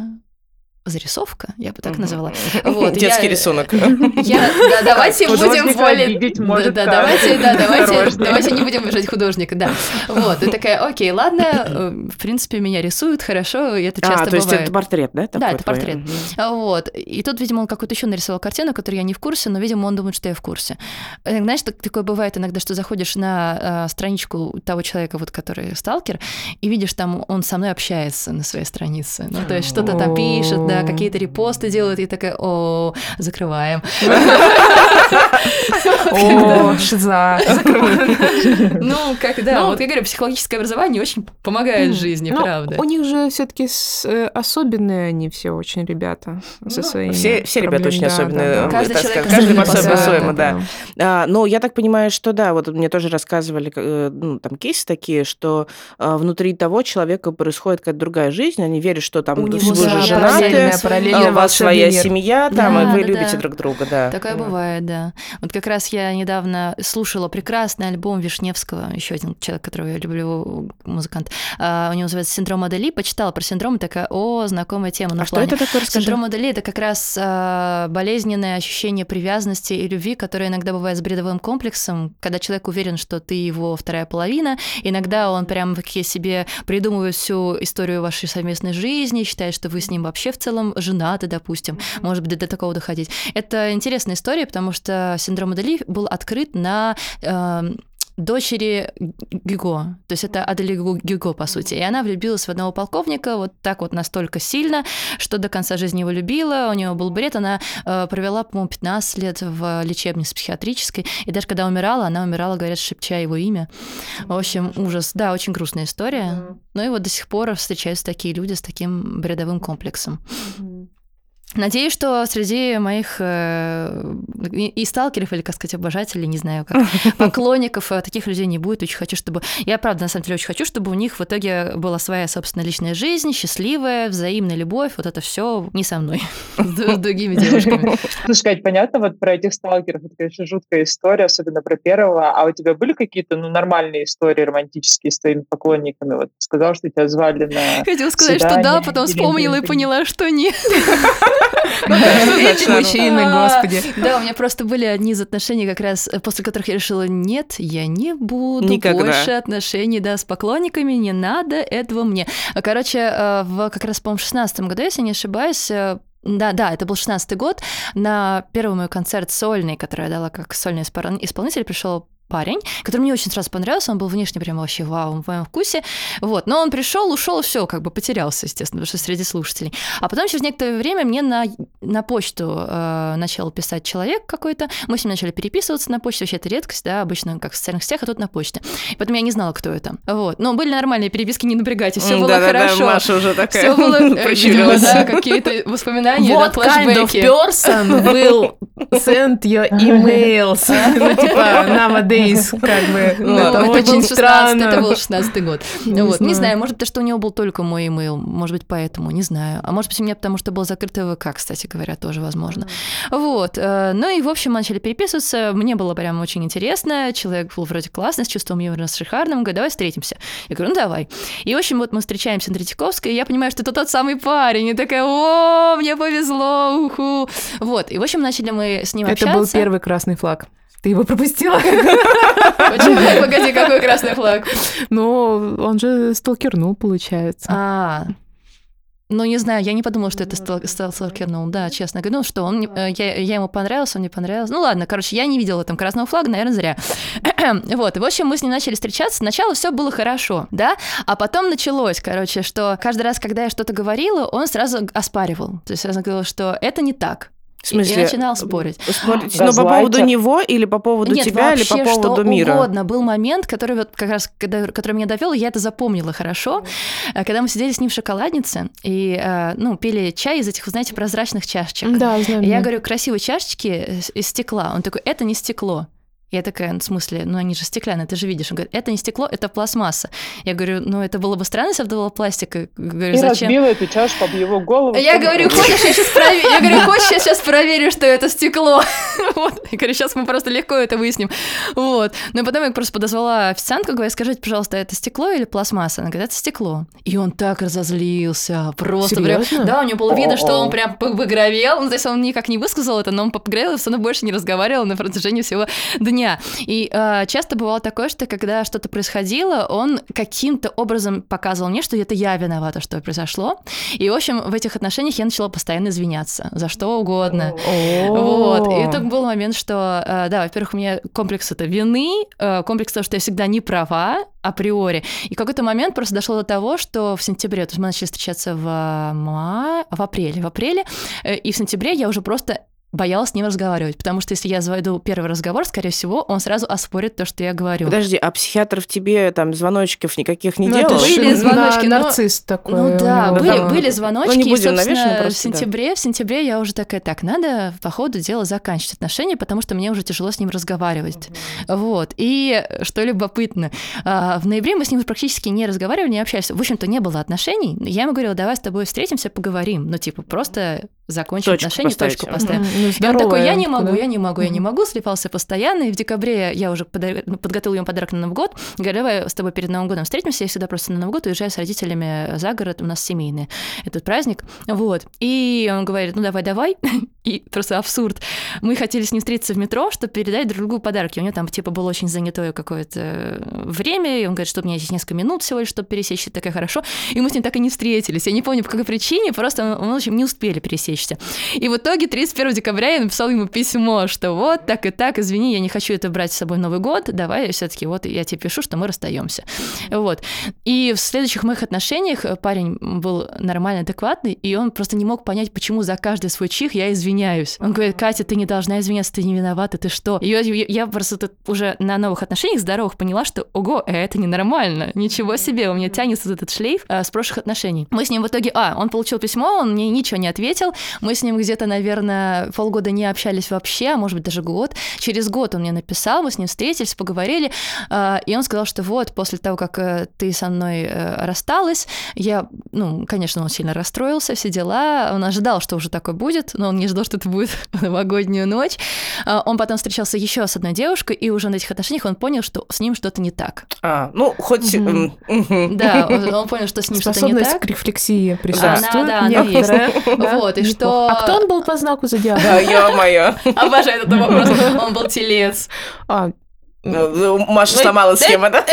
зарисовка, я бы так назвала. Вот, Детский я, рисунок. Я, да, давайте будем более... Да, да, давайте, да, давайте, давайте не будем выжать художника, да. Вот, и такая, окей, ладно, э, в принципе, меня рисуют, хорошо, и это часто бывает. А, то есть это портрет, да? Да, это портрет. Вот, и тут, видимо, он какую-то еще нарисовал картину, которую я не в курсе, но, видимо, он думает, что я в курсе. Э, знаешь, такое бывает иногда, что заходишь на э, страничку того человека, вот, который сталкер, и видишь, там он со мной общается на своей странице. Ну, то есть что-то там пишет, да, какие-то репосты делают, и такая, о, закрываем. О, шиза. Ну, как, да, вот я говорю, психологическое образование очень помогает жизни, правда. У них же все таки э, особенные они все очень ребята со ну, своими Все ребята очень особенные. Каждый по-своему, да. А, но я так понимаю, что да, вот мне тоже рассказывали, э, ну, там кейсы такие, что а, внутри того человека происходит какая-то другая жизнь, они верят, что там вы же женаты, параллельно у вас своя семья, там, да, и вы да, любите да. друг друга, да. Такое да. бывает, да. Вот как раз я недавно слушала прекрасный альбом Вишневского, еще один человек, которого я люблю, музыкант. Uh, у него называется «Синдром Адели». Почитала про синдром, и такая, о, знакомая тема. А что это такое, расскажи? Синдром Адели – это как раз uh, болезненное ощущение привязанности и любви, которое иногда бывает с бредовым комплексом, когда человек уверен, что ты его вторая половина. Иногда он прям себе придумывает всю историю вашей совместной жизни, считает, что вы с ним вообще в целом женаты, допустим, может быть, до, такого доходить. Это интересная история, потому что синдром Адели был открыт на э, дочери Гюго, то есть это Адели Гюго, по сути. И она влюбилась в одного полковника вот так вот настолько сильно, что до конца жизни его любила, у нее был бред, она э, провела, по-моему, 15 лет в лечебнице психиатрической, и даже когда умирала, она умирала, говорят, шепча его имя. В общем, ужас. Да, очень грустная история. Ну и вот до сих пор встречаются такие люди с таким бредовым комплексом. Надеюсь, что среди моих э, и сталкеров, или, как сказать, обожателей, не знаю, как, поклонников, э, таких людей не будет. Очень хочу, чтобы... Я, правда, на самом деле, очень хочу, чтобы у них в итоге была своя собственная личная жизнь, счастливая, взаимная любовь. Вот это все не со мной, с другими девушками. Слушай, Кать, понятно, вот про этих сталкеров, это, конечно, жуткая история, особенно про первого. А у тебя были какие-то, ну, нормальные истории романтические с твоими поклонниками? Вот сказал, что тебя звали на Хотела сказать, что да, потом вспомнила и поняла, что нет. Эти мужчины, господи. Да, у меня просто были одни из отношений, как раз э, после которых я решила, нет, я не буду больше отношений, да, с поклонниками, не надо этого мне. Короче, э, в как раз, по-моему, в 16 году, если не ошибаюсь, э, да, да, это был 16-й год. На первый мой концерт сольный, который я дала как сольный исполнитель, пришел парень, который мне очень сразу понравился, он был внешне прям вообще вау, в моем вкусе, вот, но он пришел, ушел, все, как бы потерялся, естественно, потому что среди слушателей. А потом через некоторое время мне на, на почту э, начал писать человек какой-то, мы с ним начали переписываться на почте, вообще это редкость, да, обычно как в социальных сетях, а тут на почте. И потом я не знала, кто это. Вот, но были нормальные переписки, не напрягайтесь, все было да, хорошо. Да, Маша уже такая Все было, э, видимо, да, какие-то воспоминания, What да, kind of person will send your emails? Ну, типа, nowadays Days, как бы. Ну, это, очень был 16, странно. Это был 16 год. Не, знаю. может, потому что у него был только мой имейл, может быть, поэтому, не знаю. А может быть, у меня потому что был закрытый ВК, кстати говоря, тоже возможно. Вот. Э, ну и, в общем, начали переписываться. Мне было прям очень интересно. Человек был вроде классный, с чувством юмора, с шикарным. Он говорит, давай встретимся. Я говорю, ну давай. И, в общем, вот мы встречаемся на Третьяковской, и я понимаю, что это тот самый парень. И такая, о, мне повезло, уху. Вот. И, в общем, начали мы с ним это общаться. Это был первый красный флаг. Ты его пропустила? Почему? Погоди, какой красный флаг? Ну, он же сталкернул, получается. А, ну, не знаю, я не подумала, что это сталкернул, да, честно говоря. Ну, что, он, э, я, я ему понравился, он мне понравился. Ну, ладно, короче, я не видела там красного флага, наверное, зря. вот, и, в общем, мы с ним начали встречаться. Сначала все было хорошо, да, а потом началось, короче, что каждый раз, когда я что-то говорила, он сразу оспаривал. То есть сразу говорил, что это не так. В смысле? И, начинал спорить. Спорить, но по поводу него или по поводу Нет, тебя, вообще, или по поводу что мира? угодно. Был момент, который вот как раз, когда, который меня довел, я это запомнила хорошо. Mm. Когда мы сидели с ним в шоколаднице и, э, ну, пили чай из этих, знаете, прозрачных чашечек. Да, знаю. И я говорю, красивые чашечки из стекла. Он такой, это не стекло. Я такая, ну, в смысле, ну они же стеклянные, ты же видишь. Он говорит, это не стекло, это пластмасса. Я говорю, ну это было бы странно, если бы это было пластика. Говорю, и зачем? разбила эту чашку об его голову. Я говорю, хочешь, я сейчас проверю. Я говорю, хочешь, я сейчас проверю, что это стекло. вот. Я говорю, сейчас мы просто легко это выясним. Вот. Но потом я просто подозвала официантку, говорю, скажите, пожалуйста, это стекло или пластмасса? Она говорит, это стекло. И он так разозлился. Просто Серьезно? прям. Да, у него было видно, что он прям побагровел. Ну, то есть он никак не высказал это, но он побагровел, и все равно больше не разговаривал на протяжении всего дня. И э, часто бывало такое, что когда что-то происходило, он каким-то образом показывал мне, что это я виновата, что произошло. И, в общем, в этих отношениях я начала постоянно извиняться за что угодно. Вот. И так был момент, что, э, да, во-первых, у меня комплекс это вины, э, комплекс того, что я всегда не права априори. И какой-то момент просто дошло до того, что в сентябре, то есть мы начали встречаться в мае, в апреле, в апреле, э, и в сентябре я уже просто боялась с ним разговаривать, потому что если я заведу первый разговор, скорее всего, он сразу оспорит то, что я говорю. Подожди, а психиатр в тебе там звоночков никаких не ну, делал? Были звоночки, на, но... нарцисс такой. Ну да, были, там... были звоночки, ну, не будем, и, собственно, просто, в сентябре, да. в сентябре я уже такая, так, надо по ходу дела заканчивать отношения, потому что мне уже тяжело с ним разговаривать. Mm-hmm. Вот, и что любопытно, а, в ноябре мы с ним практически не разговаривали, не общались, в общем-то, не было отношений, я ему говорила, давай с тобой встретимся, поговорим, ну, типа, просто закончим точку отношения, поставить. точку поставим. Mm-hmm. И он такой, я не могу, я не могу, я не могу, слепался постоянно, и в декабре я уже ну, подготовила ему подарок на Новый год, говорю, давай с тобой перед Новым годом встретимся, я всегда просто на Новый год уезжаю с родителями за город, у нас семейный этот праздник, вот. И он говорит, ну давай, давай, и просто абсурд. Мы хотели с ним встретиться в метро, чтобы передать друг другу подарки. У него там типа было очень занятое какое-то время, и он говорит, что у меня есть несколько минут всего лишь, чтобы пересечься, такая хорошо. И мы с ним так и не встретились. Я не помню, по какой причине, просто мы, в общем, не успели пересечься. И в итоге 31 декабря я написала ему письмо, что вот так и так, извини, я не хочу это брать с собой в Новый год, давай все-таки вот я тебе пишу, что мы расстаемся. Вот. И в следующих моих отношениях парень был нормально адекватный, и он просто не мог понять, почему за каждый свой чих я извиняюсь. Он говорит, Катя, ты не должна извиняться, ты не виновата, ты что? И я, я просто тут уже на новых отношениях здоровых поняла, что, ого, это ненормально, ничего себе, у меня тянется этот шлейф а, с прошлых отношений. Мы с ним в итоге, а, он получил письмо, он мне ничего не ответил, мы с ним где-то, наверное, полгода не общались вообще, а может быть даже год. Через год он мне написал, мы с ним встретились, поговорили, а, и он сказал, что вот, после того, как э, ты со мной э, рассталась, я, ну, конечно, он сильно расстроился, все дела, он ожидал, что уже такое будет, но он не ждал, что это будет в новогоднюю ночь. А, он потом встречался еще с одной девушкой, и уже на этих отношениях он понял, что с ним что-то не так. А, ну, хоть... Mm-hmm. Да, он понял, что с ним что-то не так. к рефлексии присутствует. Она, да, она есть. Вот, и что... А кто он был по знаку зодиака? Ё-моё. Обожаю этот вопрос. Он был телец. А, Маша сломала схему, да?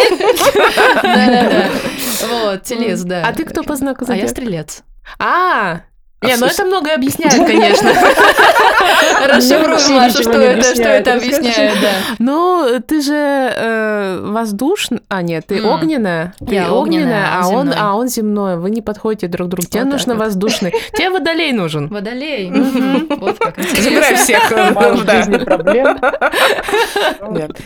Да-да-да. Вот, телец, да. А ты кто по знаку зодиака? А я стрелец. А, не, ну это многое объясняет, конечно. Расшифруй, Маша, что это, что это объясняет, да. Ну, ты же э, воздушная, а нет, ты огненная, ты огненная, а он, а он земной. Вы не подходите друг к другу. Тебе нужно воздушный. Тебе водолей нужен. Водолей. Вот как. Забирай всех. Проблем.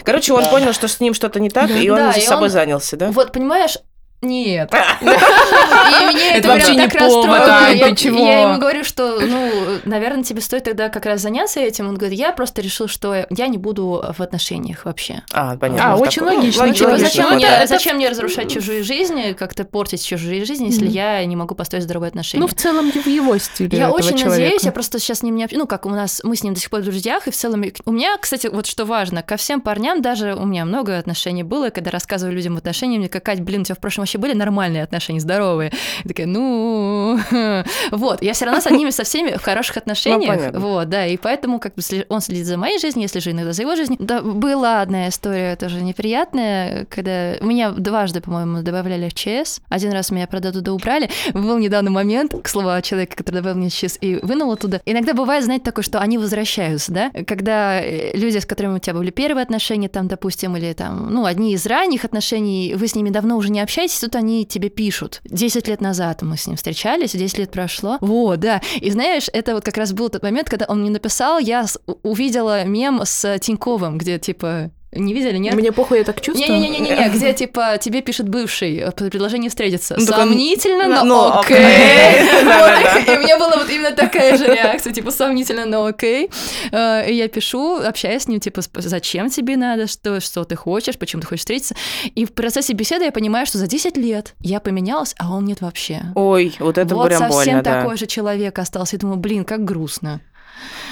Короче, он понял, что с ним что-то не так, и он за собой занялся, да? Вот, понимаешь, нет. И мне это вообще не повод, Я ему говорю, что, ну, наверное, тебе стоит тогда как раз заняться этим. Он говорит, я просто решил, что я не буду в отношениях вообще. А, понятно. А, очень логично. Зачем мне разрушать чужую жизнь, как-то портить чужую жизнь, если я не могу построить здоровые отношения? Ну, в целом, в его стиле Я очень надеюсь, я просто сейчас с ним не... Ну, как у нас, мы с ним до сих пор в друзьях, и в целом... У меня, кстати, вот что важно, ко всем парням даже у меня много отношений было, когда рассказываю людям отношения, мне как, Кать, блин, у тебя в прошлом вообще были нормальные отношения, здоровые. И такая, ну... Вот, я все равно с одними, со всеми в хороших отношениях. Ну, вот, да, и поэтому как бы он следит за моей жизнью, если же иногда за его жизнью. Да, была одна история тоже неприятная, когда меня дважды, по-моему, добавляли в ЧС. Один раз меня, правда, туда убрали. Был недавно момент, к слову, человека, который добавил меня в ЧС и вынул оттуда. Иногда бывает, знаете, такое, что они возвращаются, да? Когда э, люди, с которыми у тебя были первые отношения, там, допустим, или там, ну, одни из ранних отношений, вы с ними давно уже не общаетесь, тут они тебе пишут. Десять лет назад мы с ним встречались, 10 лет прошло. Вот, да. И знаешь, это вот как раз был тот момент, когда он мне написал, я увидела мем с Тиньковым, где типа не видели, нет? Мне похуй, я так чувствую. Не-не-не, где типа тебе пишет бывший э, предложение встретиться. Ну, сомнительно, но ну, окей. И у меня была вот именно такая же реакция, типа сомнительно, но окей. Э, и я пишу, общаюсь с ним, типа, зачем тебе надо, что, что ты хочешь, почему ты хочешь встретиться. И в процессе беседы я понимаю, что за 10 лет я поменялась, а он нет вообще. Ой, вот это вот прям больно, совсем такой же человек остался. Я думаю, блин, как грустно.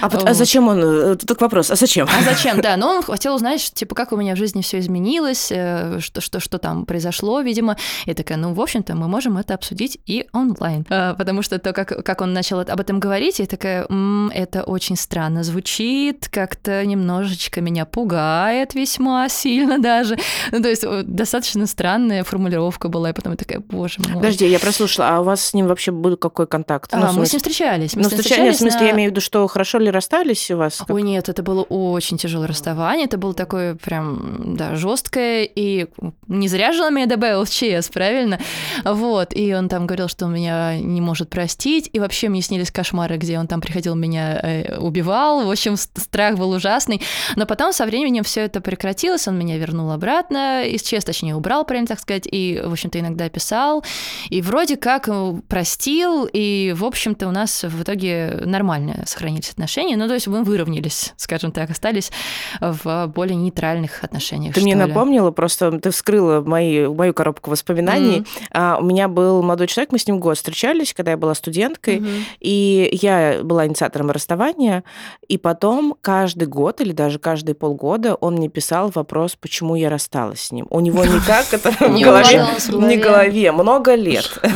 А, вот. а зачем он? Э, Только вопрос, а зачем? А зачем, да. Но он хотел узнать, типа, как у меня в жизни все изменилось, э, что, что, что там произошло, видимо. И такая, ну, в общем-то, мы можем это обсудить и онлайн. А, потому что то, как, как он начал об этом говорить, я такая, М, это очень странно звучит, как-то немножечко меня пугает весьма сильно даже. Ну, то есть достаточно странная формулировка была, и потом я такая, боже мой. Подожди, я прослушала, а у вас с ним вообще был какой контакт? Ну, а, мы с ним встречались. Мы ну, встречались, в смысле, на... я имею в виду, что хорошо ли расстались у вас? Ой, нет, это было очень тяжелое расставание. Это было такое прям, да, жесткое. И не зря же он меня добавил в ЧС, правильно? Вот. И он там говорил, что он меня не может простить. И вообще мне снились кошмары, где он там приходил, меня э, убивал. В общем, страх был ужасный. Но потом со временем все это прекратилось. Он меня вернул обратно из ЧС, точнее, убрал, прям так сказать. И, в общем-то, иногда писал. И вроде как простил. И, в общем-то, у нас в итоге нормально сохранились отношения, ну, то есть мы выровнялись, скажем так, остались в более нейтральных отношениях. Ты мне ли. напомнила, просто ты вскрыла мои, мою коробку воспоминаний. Mm-hmm. А, у меня был молодой человек, мы с ним год встречались, когда я была студенткой, mm-hmm. и я была инициатором расставания, и потом каждый год или даже каждые полгода он мне писал вопрос, почему я рассталась с ним. У него никак это в голове, не голове, много лет.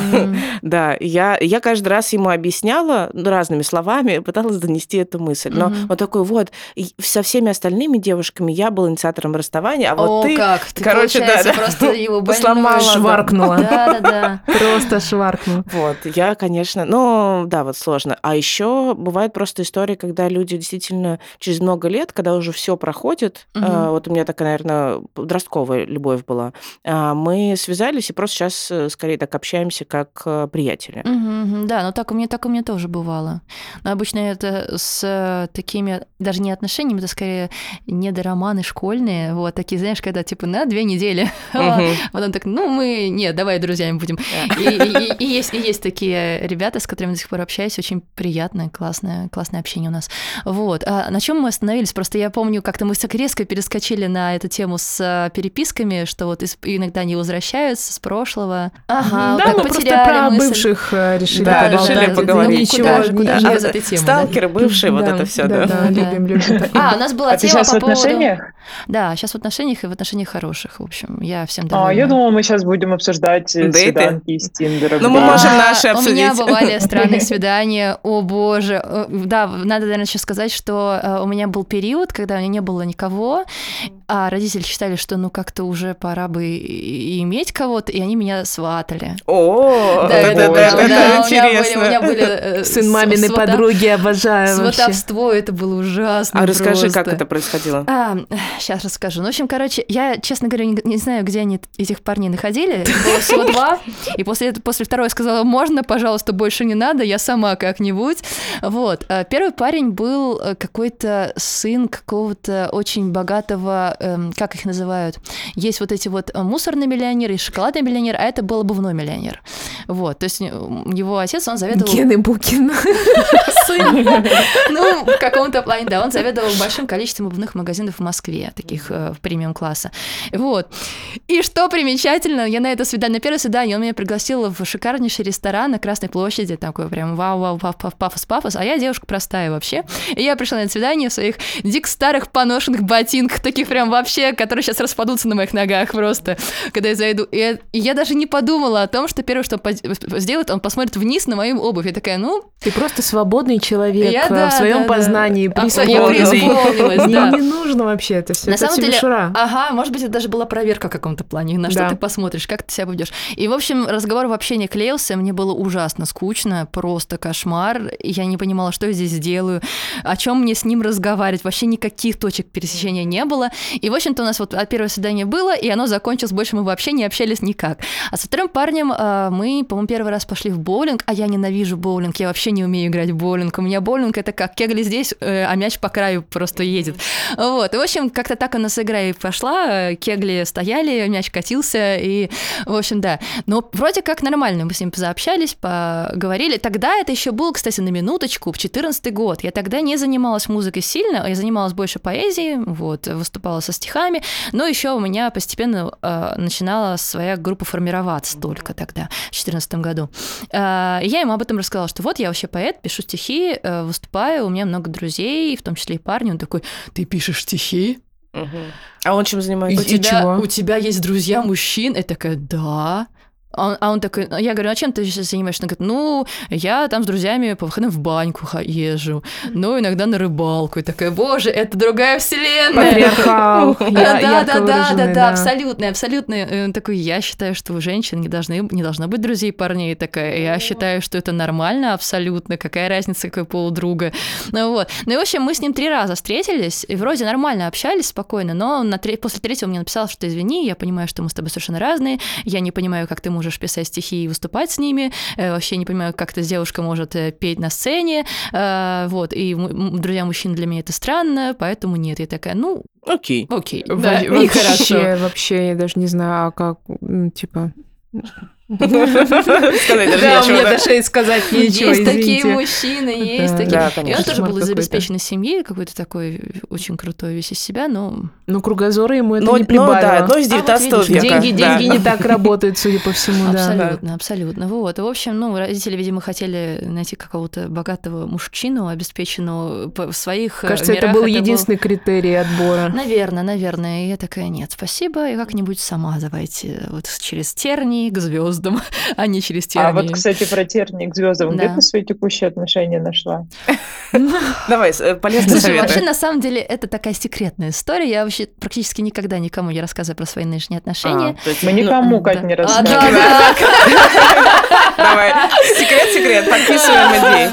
Да, я каждый раз ему объясняла разными словами, пыталась донести донести эту мысль. Но угу. он такой, вот, со всеми остальными девушками я был инициатором расставания, а вот О, ты... как, ты, короче, да, да, просто его сломала. Шваркнула. Да, да, да. Просто шваркнула. Вот, я, конечно, ну, да, вот сложно. А еще бывает просто история, когда люди действительно через много лет, когда уже все проходит, угу. вот у меня такая, наверное, подростковая любовь была, а, мы связались и просто сейчас э, скорее так общаемся, как приятели. Угу, да, но так у меня так у меня тоже бывало. Но обычно это с такими даже не отношениями, это скорее недороманы школьные, вот такие, знаешь, когда типа на две недели, угу. потом так, ну мы, нет, давай друзьями будем. И, и, и, есть, и есть такие ребята, с которыми до сих пор общаюсь, очень приятное, классное, классное общение у нас. Вот. А на чем мы остановились? Просто я помню, как-то мы так резко перескочили на эту тему с а, переписками, что вот иногда они возвращаются с прошлого. Ага, да, мы просто про мысль. бывших э, решили да, решили поговорить. Ну, куда же, куда же без этой темы. Сталкеры, бывшие, вот это все, да. Да, любим, любим. А, у нас была а тема сейчас в отношениях? Да, сейчас в отношениях и в отношениях хороших, в общем. Я всем довольна. А, я думала, мы сейчас будем обсуждать свиданки из Тиндера. Ну, мы можем наши обсудить. У меня бывали странные свидания, о боже. Э, да, надо, наверное, сейчас сказать, что э, у меня был период, когда у меня не было никого, а родители считали, что ну как-то уже пора бы иметь кого-то, и они меня сватали. О, да, это, это, это, это интересно. У меня были, у меня были сын маминой подруги, обожаю Сватовство, это было ужасно. А расскажи, как это происходило? А, сейчас расскажу. Ну, в общем, короче, я, честно говоря, не, не знаю, где они этих парней находили. Было всего два. И после, после второй сказала, можно, пожалуйста, больше не надо, я сама как-нибудь. Вот. А первый парень был э, какой-то сын какого-то очень богатого эм, как их называют, есть вот эти вот э, мусорный миллионер и шоколадный миллионер, а это был обувной миллионер. Вот, то есть э, его отец, он заведовал... Гены Букин. Сын. Ну, в каком-то плане, да, он заведовал большим количеством обувных магазинов в Москве, таких э, в премиум класса. Вот. И что примечательно, я на это свидание, на первое свидание он меня пригласил в шикарнейший ресторан на Красной площади, такой прям вау-вау, пафос-пафос, а я девушка простая вообще. И я пришла на это свидание в своих дик старых поношенных ботинках, таких прям вообще, которые сейчас распадутся на моих ногах просто, когда я зайду. И я, и я даже не подумала о том, что первое, что он сделает, он посмотрит вниз на мою обувь. Я такая, ну... Ты просто свободный человек я, да, в своем да, познании, да. Я преисполнилась, да. Не, не нужно вообще это все. На это самом деле, мишура. ага, может быть, это даже была проверка в каком-то плане, на что ты посмотришь, как ты себя будешь. И, в общем, разговор вообще не клеился, мне было ужасно скучно, просто кошмар. Я не понимала, что я здесь делаю, о чем мне с ним разговаривать. Вообще никаких точек пересечения не было. И, в общем-то, у нас вот первое свидание было, и оно закончилось, больше мы вообще не общались никак. А со вторым парнем э, мы, по-моему, первый раз пошли в боулинг, а я ненавижу боулинг, я вообще не умею играть в боулинг. У меня боулинг это как кегли здесь, э, а мяч по краю просто едет. Вот, и, в общем, как-то так у нас игра и пошла, кегли стояли, мяч катился, и, в общем, да. Но вроде как нормально, мы с ним заобщались, поговорили. Тогда это еще был, кстати, на минуточку, в 14 год. Я тогда не занималась музыкой сильно, я занималась больше поэзией, вот, выступала со стихами, но еще у меня постепенно э, начинала своя группа формироваться только тогда, в 2014 году. Э, я ему об этом рассказала, что вот я вообще поэт, пишу стихи, э, у меня много друзей, в том числе и парни. Он такой, ты пишешь стихи? Угу. А он чем занимается? У тебя, у тебя есть друзья мужчин? Я такая, да. Он, а он такой, я говорю, а чем ты сейчас занимаешься? Он говорит, ну, я там с друзьями по выходным в баньку езжу, ну, иногда на рыбалку. И такая, боже, это другая вселенная. Патриархал. Да, да, да, да, да, абсолютно, абсолютно. Он такой, я считаю, что у женщин не, должны, не должно быть друзей парней. Такая, я считаю, что это нормально абсолютно. Какая разница, какой пол друга. Ну вот. Ну и, в общем, мы с ним три раза встретились, и вроде нормально общались спокойно, но на тре- после третьего мне написал, что извини, я понимаю, что мы с тобой совершенно разные, я не понимаю, как ты можешь можешь писать стихи и выступать с ними. Э, вообще не понимаю, как эта девушка может э, петь на сцене. Э, вот, и друзья мужчин для меня это странно, поэтому нет. Я такая, ну, окей. Окей, да, вообще, вообще, я даже не знаю, а как, типа, Сказать даже Да, мне даже и сказать нечего, Есть такие мужчины, есть такие. И он тоже был из обеспеченной семьи, какой-то такой очень крутой весь из себя, но... Ну, кругозора ему это не прибавило. Ну, да, но из 19 а, века. Деньги, деньги не так работают, судя по всему, да. Абсолютно, абсолютно. Вот. В общем, ну, родители, видимо, хотели найти какого-то богатого мужчину, обеспеченного в своих Кажется, это был единственный критерий отбора. Наверное, наверное. И я такая, нет, спасибо, и как-нибудь сама давайте вот через тернии к звездам звездам, а не через тернии. А вот, кстати, про тернии к звездам. Да. Где ты свои текущие отношения нашла? Давай, э, полезные Слушай, советы. вообще, на самом деле, это такая секретная история. Я вообще практически никогда никому не рассказываю про свои нынешние отношения. То есть, Мы никому, да. Катя, не рассказываем. да. Давай, секрет-секрет, подписываем идеи.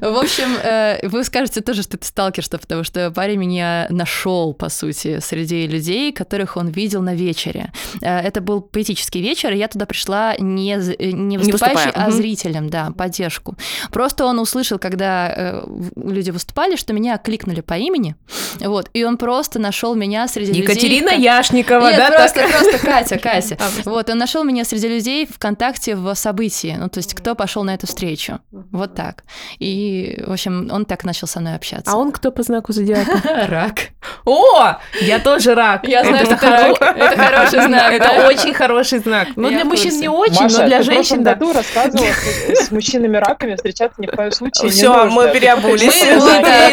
В общем, э, вы скажете тоже, что это сталкерство, потому что парень меня нашел, по сути, среди людей, которых он видел на вечере. Э, Это был поэтический вечер, и я туда пришла не, э, не выступающей, выступая, а мгм. зрителем, да, поддержку. Просто он услышал, когда э, люди выступали, что меня кликнули по имени, вот, и он просто нашел меня среди людей. Екатерина Яшникова, Нет, да? просто, так? просто Катя, Катя. Вот, он нашел меня среди людей ВКонтакте в событии, ну, то есть кто пошел на эту встречу. Вот так. И, в общем, он так начал со мной общаться. А он кто по знаку зодиака? рак. О, я тоже рак. Я знаю, что ты рак. Это хороший знак, Это очень хороший знак. Ну, Я для мужчин не очень, Маша, но для ты в женщин, прошлом да. году рассказывала, с мужчинами раками встречаться ни в коем случае не Все, нужно. мы переобулись.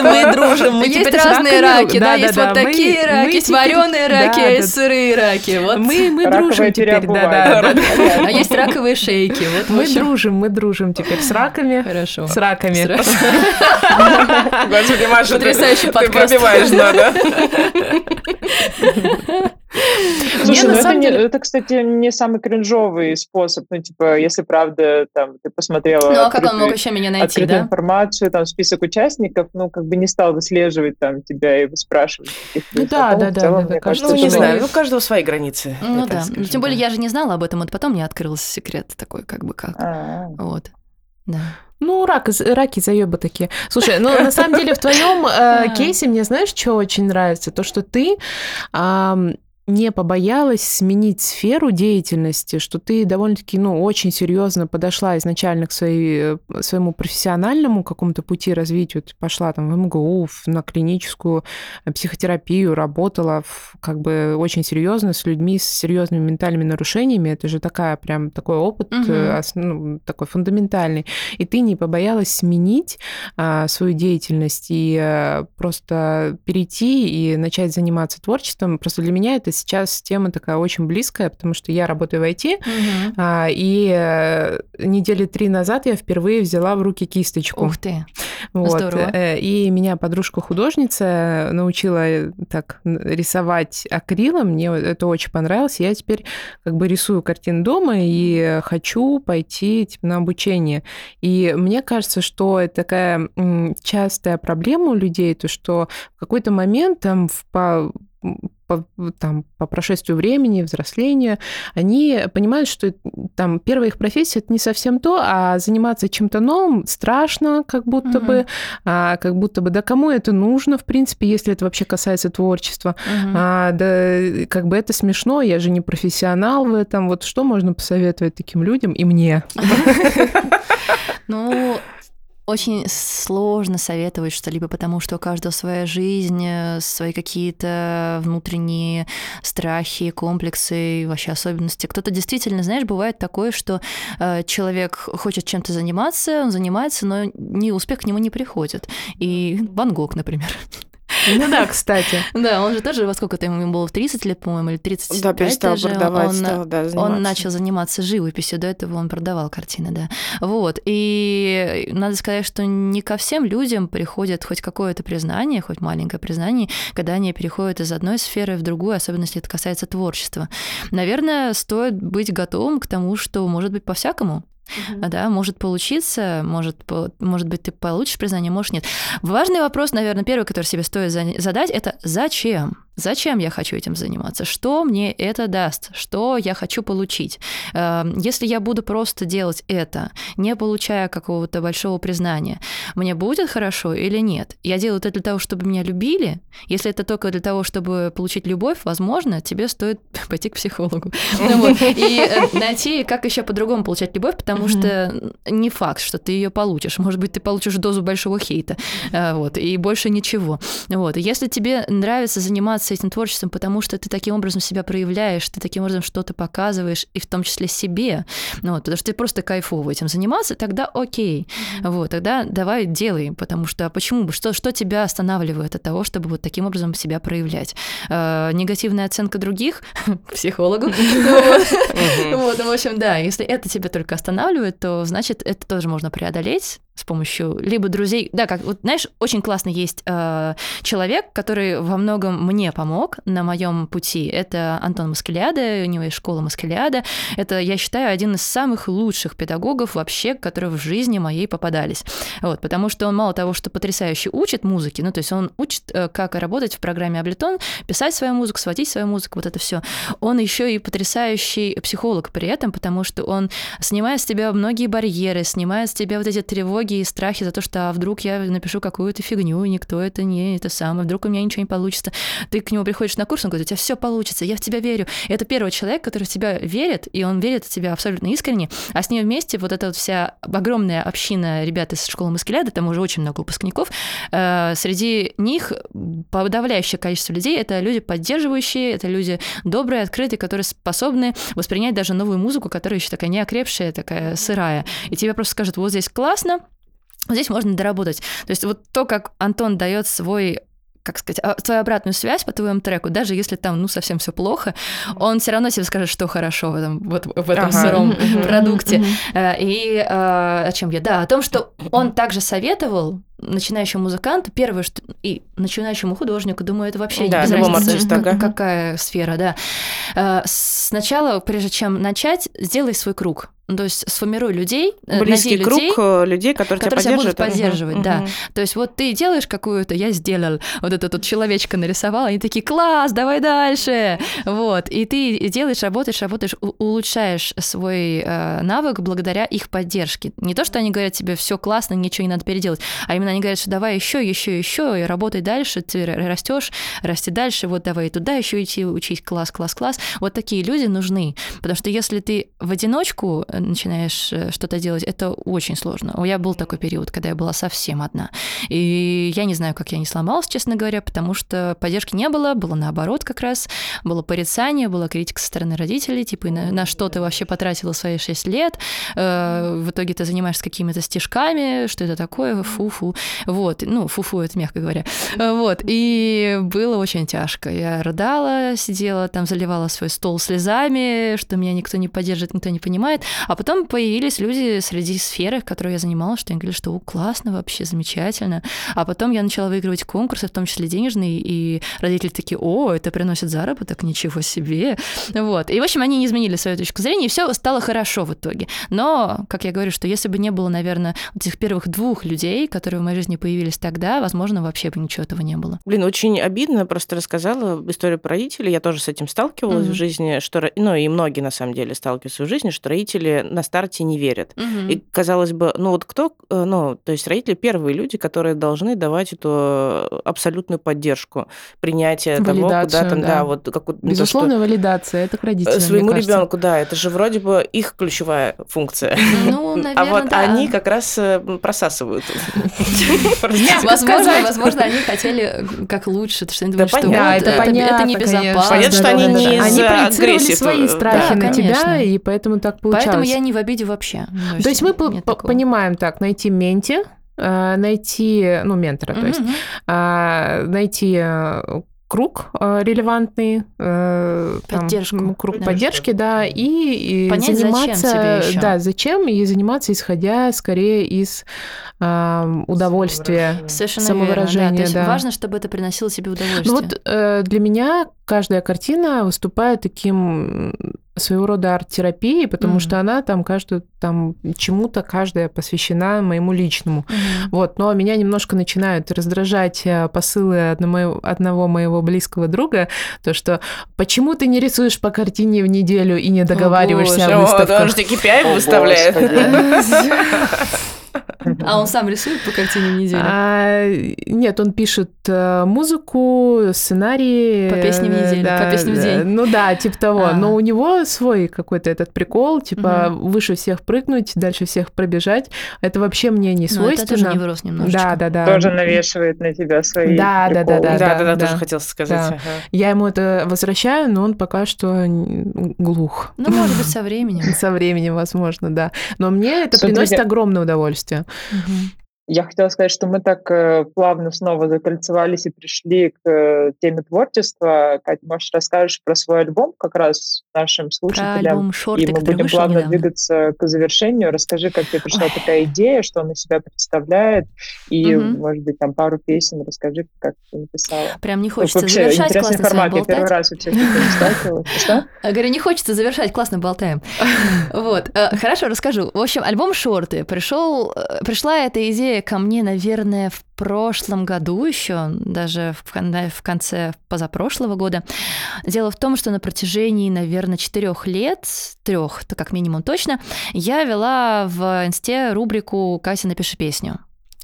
Мы, дружим, мы есть разные раки, да, да, есть да, вот такие мы- раки, мы есть вареные раки, а сырые раки. Вот. Мы, дружим теперь, да, да, да. А есть раковые шейки. Вот, в Мы дружим, мы дружим теперь с раками. Хорошо. С раками. Господи, Маша, ты- пробиваешь, да, да. Слушай, ну это, самом не- деле- это, кстати, не самый кринжовый способ. Ну, типа, если правда, там, ты посмотрела Ну, а как он открытую- мог еще меня найти, открытую да? информацию, там, список участников, ну, как бы не стал выслеживать там тебя и спрашивать. Ну да, да, да, целом, да, да, кажется, Ну, не это это знаю, ну, у каждого свои границы. Ну да. скажу, Ну, Тем более да. я же не знала об этом, вот потом мне открылся секрет такой, как бы как. А, Вот. Да. Ну, рак, раки заебы такие. Слушай, ну на самом деле в твоем э, кейсе мне знаешь, что очень нравится? То, что ты ам, не побоялась сменить сферу деятельности, что ты довольно-таки, ну, очень серьезно подошла изначально к своей, э, своему профессиональному какому-то пути развития. Ты пошла там в МГУ, на клиническую э, психотерапию, работала в- как бы очень серьезно с людьми с серьезными ментальными нарушениями. Это же такая прям такой опыт, Мгм. э, ос- ну, такой фундаментальный. И ты не побоялась сменить а, свою деятельность и э, просто перейти и начать заниматься творчеством. Просто для меня это сейчас тема такая очень близкая, потому что я работаю в IT, Мгм. а, и э, недели три назад я впервые взяла в руки кисточку. Ух ты. Вот. здорово. э, И меня подружка-художница научила э, так рисовать акрилом. Мне это очень понравилось. Я теперь как бы рисую картины дома и хочу пойти типа, на обучение. И мне кажется, что это такая частая проблема у людей, то что в какой-то момент там в по по, там, по прошествию времени, взросления, они понимают, что там первая их профессия это не совсем то, а заниматься чем-то новым страшно, как будто Мгм. бы, а, как будто бы, да кому это нужно, в принципе, если это вообще касается творчества. Мгм. А, да, как бы это смешно, я же не профессионал в этом. Вот что можно посоветовать таким людям и мне? Ну, очень сложно советовать что-либо, потому что у каждого своя жизнь, э, свои какие-то внутренние страхи, комплексы, вообще особенности. Кто-то действительно, знаешь, бывает такое, что э, человек хочет чем-то заниматься, он занимается, но ни успех к нему не приходит. И Ван Гог, например. Ну да, кстати. Да, он же тоже, во сколько-то ему было, в 30 лет, по-моему, или 35 Да, перестал даже. продавать, он, стал, да, заниматься. он начал заниматься живописью, до этого он продавал картины, да. Вот, и надо сказать, что не ко всем людям приходит хоть какое-то признание, хоть маленькое признание, когда они переходят из одной сферы в другую, особенно если это касается творчества. Наверное, стоит быть готовым к тому, что может быть по-всякому. Да, может получиться, может, может быть, ты получишь признание, может, нет. Важный вопрос, наверное, первый, который себе стоит за- задать, это зачем? Зачем я хочу этим заниматься? Что мне это даст? Что я хочу получить? Эм, Если я буду просто делать это, не получая какого-то большого признания, мне будет хорошо или нет? Я делаю это для того, чтобы меня любили? Если это только для того, чтобы получить любовь, возможно, тебе стоит пойти к психологу. Ну. И э, найти, как еще по-другому получать любовь, потому что не факт, что ты ее получишь. Может быть, ты получишь дозу большого хейта, э, вот, и больше ничего. Вот. Если тебе нравится заниматься этим творчеством, потому что ты таким образом себя проявляешь, ты таким образом что-то показываешь, и в том числе себе, ну, вот, потому что ты просто кайфово этим заниматься, тогда окей. Вот, тогда давай делай, потому что а почему бы, что, что тебя останавливает от того, чтобы вот таким образом себя проявлять? Э, негативная оценка других к психологу. Вот, в общем, да, если это тебя только останавливает, то значит это тоже можно преодолеть с помощью либо друзей. Да, как вот знаешь, очень классно есть э, человек, который во многом мне помог на моем пути. Это Антон Маскелиада, у него есть школа Маскелиада. Это, я считаю, один из самых лучших педагогов вообще, которые в жизни моей попадались. Вот, потому что он мало того, что потрясающе учит музыке, ну то есть он учит, э, как работать в программе Ableton, писать свою музыку, сводить свою музыку, вот это все. Он еще и потрясающий психолог при этом, потому что он снимает с тебя многие барьеры, снимает с тебя вот эти тревоги и страхи за то, что а вдруг я напишу какую-то фигню, и никто это не это самое, вдруг у меня ничего не получится. Ты к нему приходишь на курс, он говорит, у тебя все получится, я в тебя верю. И это первый человек, который в тебя верит, и он верит в тебя абсолютно искренне, а с ним вместе вот эта вот вся огромная община ребят из школы Маскеляда, там уже очень много выпускников, э, среди них подавляющее количество людей это люди поддерживающие, это люди добрые, открытые, которые способны воспринять даже новую музыку, которая еще такая неокрепшая, такая сырая. И тебе просто скажут, вот здесь классно, Здесь можно доработать. То есть вот то, как Антон дает свой как сказать, а, твою обратную связь по твоему треку, даже если там, ну, совсем все плохо, он все равно тебе скажет, что хорошо в этом, вот, в этом ага. сыром продукте. Э, и э, о чем я? Да, о том, что он также советовал начинающему музыканту, первое, что и начинающему художнику, думаю, это вообще да, не без разницы, как, какая сфера, да. Э, сначала, прежде чем начать, сделай свой круг. Ну, то есть сформируй людей, э, близкий круг людей, э, людей, которые, которые тебя поддерживают. Будут поддерживать, угу, да. Угу. То есть вот ты делаешь какую-то, я сделал, вот этот вот человечка нарисовал, они такие, класс, давай дальше, вот. И ты делаешь, работаешь, работаешь, улучшаешь свой э, навык благодаря их поддержке. Не то, что они говорят тебе, все классно, ничего не надо переделать, а именно они говорят, что давай еще, еще, еще, и работай дальше, ты растешь, расти дальше, вот давай туда еще идти учить, класс, класс, класс. Вот такие люди нужны, потому что если ты в одиночку начинаешь э, что-то делать, это очень сложно. У меня был такой период, когда я была совсем одна. И я не знаю, как я не сломалась, честно говоря, потому что поддержки не было, было наоборот как раз, было порицание, была критика со стороны родителей, типа, на, на что ты вообще потратила свои 6 лет, э, в итоге ты занимаешься какими-то стежками, что это такое, фу-фу. Вот, ну, фу-фу, это мягко говоря. Вот, и было очень тяжко. Я рыдала, сидела там, заливала свой стол слезами, что меня никто не поддержит, никто не понимает. А потом появились люди среди сферы, в которой я занималась, что они говорили, что классно вообще, замечательно. А потом я начала выигрывать конкурсы, в том числе денежные, и родители такие, о, это приносит заработок, ничего себе. Вот. И, в общем, они не изменили свою точку зрения, и все стало хорошо в итоге. Но, как я говорю, что если бы не было, наверное, этих первых двух людей, которые в моей жизни появились тогда, возможно, вообще бы ничего этого не было. Блин, очень обидно, просто рассказала историю про родителей. Я тоже с этим сталкивалась mm-hmm. в жизни, что, ну и многие на самом деле сталкиваются в жизни, что родители на старте не верят. Угу. И казалось бы, ну вот кто, э, ну, то есть родители первые люди, которые должны давать эту абсолютную поддержку, принятие Валидацию, того, куда там, да, да вот как Безусловно, то, валидация, это к родителям. Своему ребенку, да, это же вроде бы их ключевая функция. Ну, наверное, А вот они как раз э, просасывают. Возможно, возможно, они хотели как лучше, что они думают, что это небезопасно. Понятно, что они не из агрессии. свои страхи на тебя, и поэтому так получалось. Поэтому я не в обиде вообще. То есть мы понимаем так, найти менти, э, найти, ну, ментора, то есть, а, найти э, круг э, релевантный, поддержку, там, круг да. поддержки, да, и, и Понять, заниматься, зачем тебе еще. да, зачем и заниматься исходя скорее из э, удовольствия, Совершенно самовыражения. Верно, да. То есть да. важно, чтобы это приносило себе удовольствие. Ну вот э, для меня каждая картина выступает таким своего рода арт-терапией, потому mm-hmm. что она там каждую там чему-то каждая посвящена моему личному. Mm-hmm. Вот, но меня немножко начинают раздражать э, посылы одного, одного моего близкого друга, то что почему ты не рисуешь по картине в неделю и не договариваешься о, о выставках? Он же KPI выставляет. А он сам рисует по картине в неделю? А, нет, он пишет э, музыку, сценарии. По песне в неделю, да, по песне в день. Ну да, типа того. А. Но у него свой какой-то этот прикол, типа угу. выше всех прыгнуть, дальше всех пробежать. Это вообще мне не свойственно. Ну, это тоже не вырос немножечко. Да, да, да. Тоже навешивает на тебя свои Да, да, да, да. Да, да, да, тоже хотел сказать. Я ему это возвращаю, но он пока что глух. Ну, может быть, со временем. Со временем, возможно, да. Но мне это приносит огромное удовольствие. Mhm. Я хотела сказать, что мы так э, плавно снова закольцевались и пришли к э, теме творчества. Катя, может, расскажешь про свой альбом как раз нашим слушателям? Про альбом «Шорты», и мы будем плавно недавно. двигаться к завершению. Расскажи, как тебе пришла Ой. такая идея, что он из себя представляет, и, угу. может быть, там пару песен расскажи, как ты написала. Прям не хочется вообще, завершать, классно формат. Я первый раз вообще. Что? Говорю, не хочется завершать, классно болтаем. Вот, э, хорошо, расскажу. В общем, альбом «Шорты». Пришел, пришла эта идея ко мне, наверное, в прошлом году еще, даже в, в конце позапрошлого года. Дело в том, что на протяжении, наверное, четырех лет, трех, то как минимум точно, я вела в инсте рубрику «Катя, напиши песню».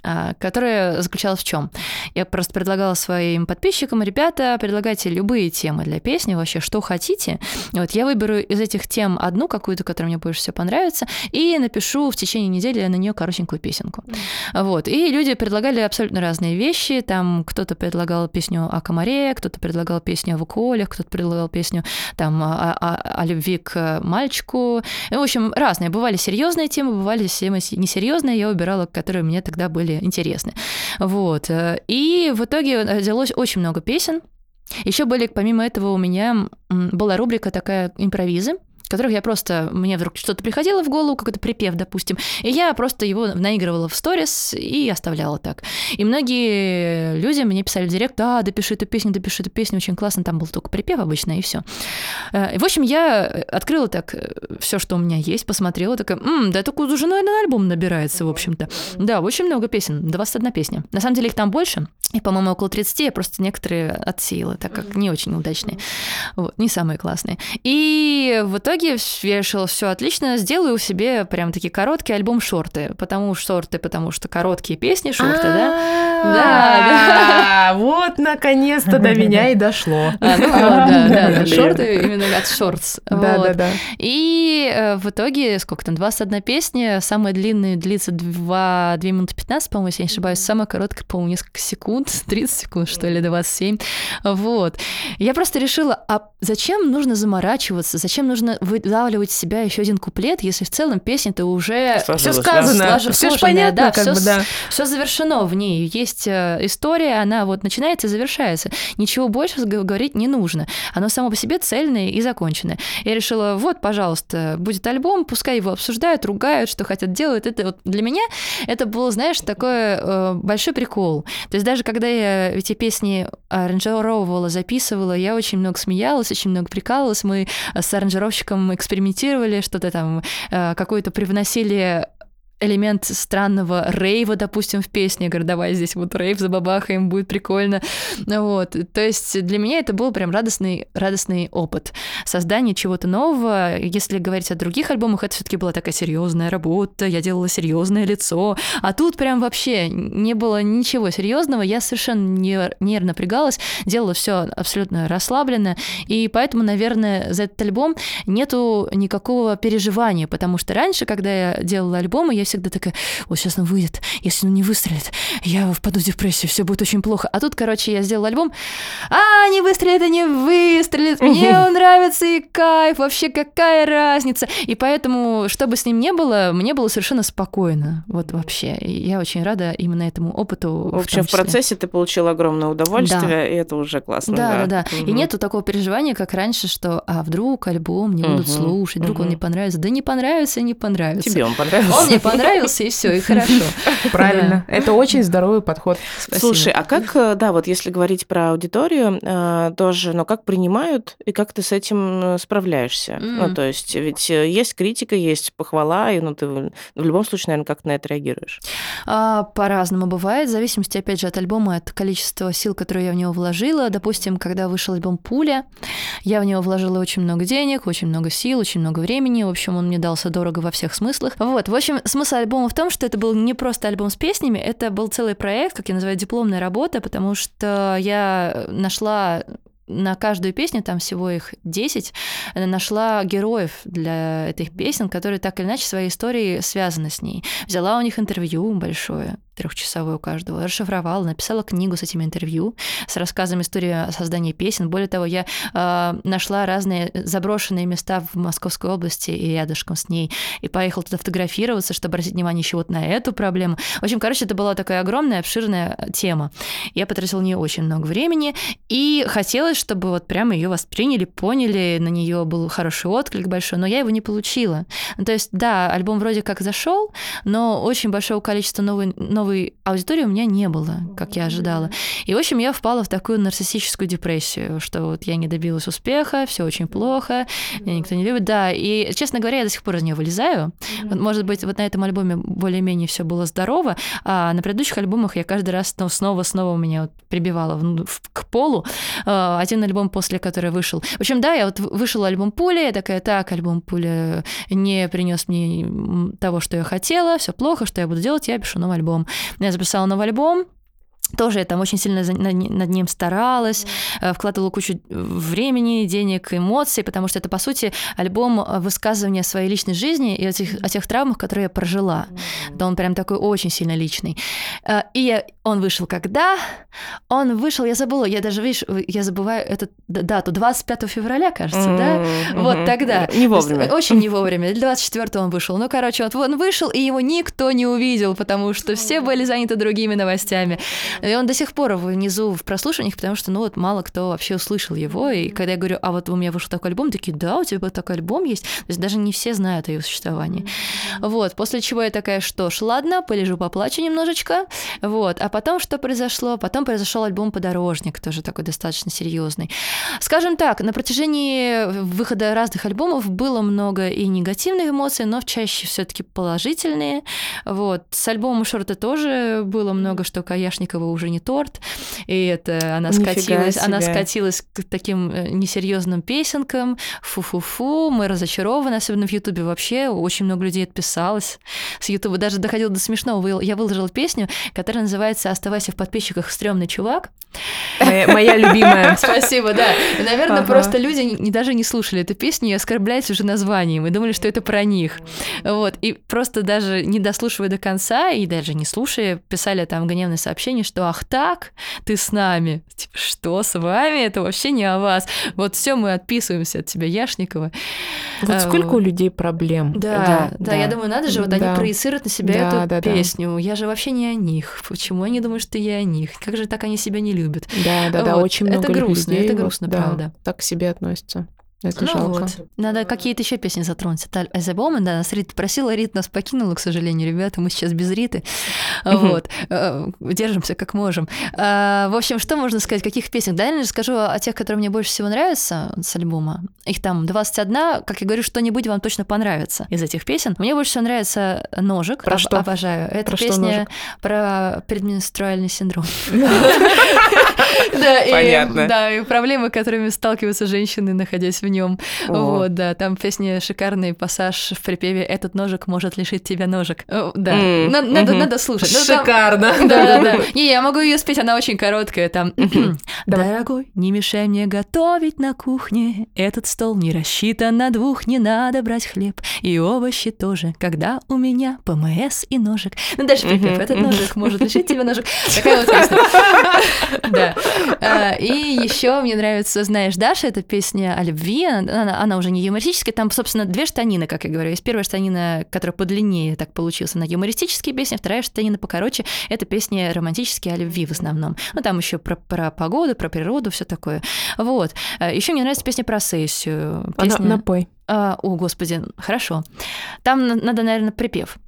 А, которая заключалась в чем? Я просто предлагала своим подписчикам, ребята, предлагайте любые темы для песни, вообще, что хотите. Вот я выберу из этих тем одну какую-то, которая мне больше всего понравится, и напишу в течение недели на нее коротенькую песенку. Вот. И люди предлагали абсолютно разные вещи. Там кто-то предлагал песню о комаре, кто-то предлагал песню о вуколях, кто-то предлагал песню там, о, о, о любви к мальчику. В общем, разные. Бывали серьезные темы, бывали темы несерьезные. Я выбирала, которые мне тогда были интересны. Вот. И в итоге родилось очень много песен. Еще были, помимо этого, у меня была рубрика такая импровизы, которых я просто, мне вдруг что-то приходило в голову, какой-то припев, допустим, и я просто его наигрывала в сторис и оставляла так. И многие люди мне писали в директ, да, допиши эту песню, допиши эту песню, очень классно, там был только припев обычно, и все. Э, в общем, я открыла так э, все, что у меня есть, посмотрела, такая, М, да это уже, наверное, альбом набирается, в общем-то. Да, очень много песен, 21 песня. На самом деле их там больше, и, по-моему, около 30, я просто некоторые отсеяла, так как не очень удачные, вот, не самые классные. И в итоге итоге я решила, все отлично, сделаю себе прям такие короткие альбом шорты, потому шорты, потому что короткие песни шорты, да? Да, вот наконец-то до меня и дошло. А, ну да, да, шорты именно от шортс. Да, да, да. И э, в итоге, сколько там, 21 песня, самая длинная длится 2, 2 минуты 15, по-моему, если я не ошибаюсь, самая короткая, по-моему, несколько секунд, 30 секунд, что ли, 27. Вот. Я просто решила, а зачем нужно заморачиваться, зачем нужно выдавливать из себя еще один куплет, если в целом песня-то уже все сказано, да? все понятно, да, как все, бы, да. Все завершено в ней. Есть э, история, она вот начинается и завершается. Ничего больше говорить не нужно. Оно само по себе цельное и законченное. Я решила, вот, пожалуйста, будет альбом, пускай его обсуждают, ругают, что хотят делают. Это вот для меня это был, знаешь, такой э, большой прикол. То есть даже когда я эти песни аранжировывала, записывала, я очень много смеялась, очень много прикалывалась. Мы с аранжировщиком экспериментировали, что-то там, э, какое-то привносили элемент странного рейва, допустим, в песне. Говорю, давай здесь вот рейв забабахаем, будет прикольно. Вот. То есть для меня это был прям радостный, радостный опыт. Создание чего-то нового. Если говорить о других альбомах, это все-таки была такая серьезная работа, я делала серьезное лицо. А тут прям вообще не было ничего серьезного. Я совершенно не, не напрягалась, делала все абсолютно расслабленно. И поэтому, наверное, за этот альбом нету никакого переживания, потому что раньше, когда я делала альбомы, я всегда такая, вот сейчас он выйдет, если он не выстрелит, я впаду в депрессию, все будет очень плохо. А тут, короче, я сделала альбом, а, не выстрелит, и не выстрелит, мне он нравится и кайф, вообще какая разница. И поэтому, что бы с ним не было, мне было совершенно спокойно, вот вообще. И я очень рада именно этому опыту. В общем, в, в процессе ты получил огромное удовольствие, да. и это уже классно. Да, да, да. да. Угу. И нету такого переживания, как раньше, что, а вдруг альбом не будут угу. слушать, вдруг угу. он не понравится. Да не понравится, не понравится. Тебе он понравился. Он мне понравился понравился, и все, и хорошо. Правильно. Это очень здоровый подход. Слушай, а как, э, да, вот если говорить про аудиторию, э, тоже, но как принимают и как ты с этим э, справляешься? Ну, то есть, ведь есть критика, есть похвала, и ну, ты в любом случае, наверное, как на это реагируешь? А, по-разному бывает, в зависимости, опять же, от альбома, от количества сил, которые я в него вложила. Допустим, когда вышел альбом «Пуля», я в него вложила очень много денег, очень много сил, очень много времени. В общем, он мне дался дорого во всех смыслах. Вот, в общем, смысл смысл альбома в том, что это был не просто альбом с песнями, это был целый проект, как я называю, дипломная работа, потому что я нашла на каждую песню, там всего их 10, нашла героев для этих песен, которые так или иначе своей историей связаны с ней. Взяла у них интервью большое, трехчасовой у каждого, расшифровала, написала книгу с этими интервью, с рассказами истории создания песен. Более того, я э, нашла разные заброшенные места в Московской области и рядышком с ней, и поехала туда фотографироваться, чтобы обратить внимание еще вот на эту проблему. В общем, короче, это была такая огромная, обширная тема. Я потратила нее очень много времени, и хотелось, чтобы вот прямо ее восприняли, поняли, на нее был хороший отклик большой, но я его не получила. Ну, то есть, да, альбом вроде как зашел, но очень большого количества новой, новой аудитории у меня не было, как я ожидала. И, в общем, я впала в такую нарциссическую депрессию, что вот я не добилась успеха, все очень плохо, меня никто не любит. Да, и, честно говоря, я до сих пор из нее вылезаю. Может быть, вот на этом альбоме более-менее все было здорово, а на предыдущих альбомах я каждый раз снова-снова меня вот прибивала в, в, к полу. А, один альбом после, который вышел. В общем, да, я вот вышел альбом Пуля, я такая, так, альбом Пуля не принес мне того, что я хотела, все плохо, что я буду делать, я пишу новый альбом. Я записала новый альбом, тоже я там очень сильно над ним старалась, э, вкладывала кучу времени, денег, эмоций, потому что это, по сути, альбом э, высказывания своей личной жизни и о тех, о тех травмах, которые я прожила. Да, он прям такой очень сильно личный. Э, и он вышел когда? Он вышел, я забыла, я даже, видишь, я забываю эту дату, 25 февраля, кажется, mm-hmm. да? Вот тогда. Не вовремя. Очень не вовремя. 24 он вышел. Ну, короче, вот он вышел, и его никто не увидел, потому что все были заняты другими новостями. И он до сих пор внизу в прослушиваниях, потому что, ну, вот мало кто вообще услышал его. И когда я говорю, а вот у меня вышел такой альбом, такие, да, у тебя такой альбом есть. То есть даже не все знают о его существовании. Вот, после чего я такая, что ж, ладно, полежу, поплачу немножечко. Вот, а потом что произошло? Потом произошел альбом «Подорожник», тоже такой достаточно серьезный. Скажем так, на протяжении выхода разных альбомов было много и негативных эмоций, но чаще все таки положительные. Вот. С альбомом «Шорты» тоже было много, что Каяшникова уже не торт, и это она Нифига скатилась, себе. она скатилась к таким э, несерьезным песенкам, фу-фу-фу, мы разочарованы, особенно в Ютубе вообще, очень много людей отписалось с Ютуба, даже доходило до смешного, я выложила песню, которая называется «Оставайся в подписчиках, стрёмный чувак». Моя, моя любимая. Спасибо, да. Наверное, ага. просто люди не, даже не слушали эту песню и оскорблялись уже названием, и думали, что это про них. Вот, и просто даже не дослушивая до конца, и даже не слушая, писали там гневные сообщения, что «Ах так, ты с нами». Типа, что с вами? Это вообще не о вас. Вот все мы отписываемся от тебя, Яшникова. Вот а, сколько у людей проблем. Да, да, да, да. я думаю, надо же, вот да. они проецируют на себя да, эту да, песню. Да. Я же вообще не о них. Почему они думают, что я о них? Как же так они себя не любят? Да, да, вот. да, очень много Это грустно, людей, это грустно, да, правда. Так к себе относятся. Это ну жалко. Вот. Надо какие-то еще песни затронуть. Это As a Woman, да, нас Рита просила, Рит нас покинула, к сожалению, ребята, мы сейчас без Риты. Вот. Э, держимся как можем. А, в общем, что можно сказать, каких песен? Да, я расскажу о тех, которые мне больше всего нравятся с альбома. Их там 21, как я говорю, что-нибудь вам точно понравится из этих песен. Мне больше всего нравится «Ножик». Про что? Обожаю. Это про песня про предменструальный синдром. Понятно. Да, и проблемы, которыми сталкиваются женщины, находясь в нем. Вот, да, там песня шикарный пассаж в припеве «Этот ножик может лишить тебя ножек». Да, надо, надо слушать. Ну, Шикарно. Да, да, да. Не, я могу ее спеть, она очень короткая. Там «Дорогой, не мешай мне готовить на кухне. Этот стол не рассчитан на двух, не надо брать хлеб. И овощи тоже, когда у меня ПМС и ножик». Ну, дальше припев «Этот ножик может лишить тебя ножек». Такая вот песня. Еще мне нравится «Знаешь, Даша» — это песня о любви, она, она уже не юмористическая, там, собственно, две штанины, как я говорю. Есть первая штанина, которая подлиннее так получилась, она юмористические песни, вторая штанина покороче, это песни романтические о любви в основном. Ну, там еще про, про погоду, про природу, все такое. Вот. А, еще мне нравится песня про сессию. Песня... Она, напой. А, о, господи, хорошо. Там надо, наверное, припев.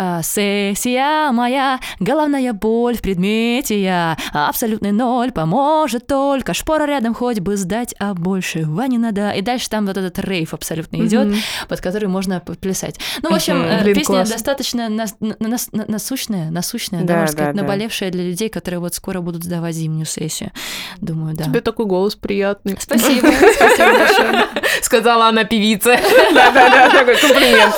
А, сессия моя, головная боль в предмете я, абсолютный ноль, поможет только шпора рядом хоть бы сдать, а больше не надо. И дальше там вот этот рейв абсолютно идет, mm-hmm. под который можно плясать. Ну, в общем, mm-hmm. Блин, песня класс. достаточно нас, нас, насущная, насущная, да, да, можно сказать, да, наболевшая да. для людей, которые вот скоро будут сдавать зимнюю сессию. Думаю, да. Тебе такой голос приятный. Спасибо, спасибо большое. Сказала она певица. Да-да-да, такой комплимент.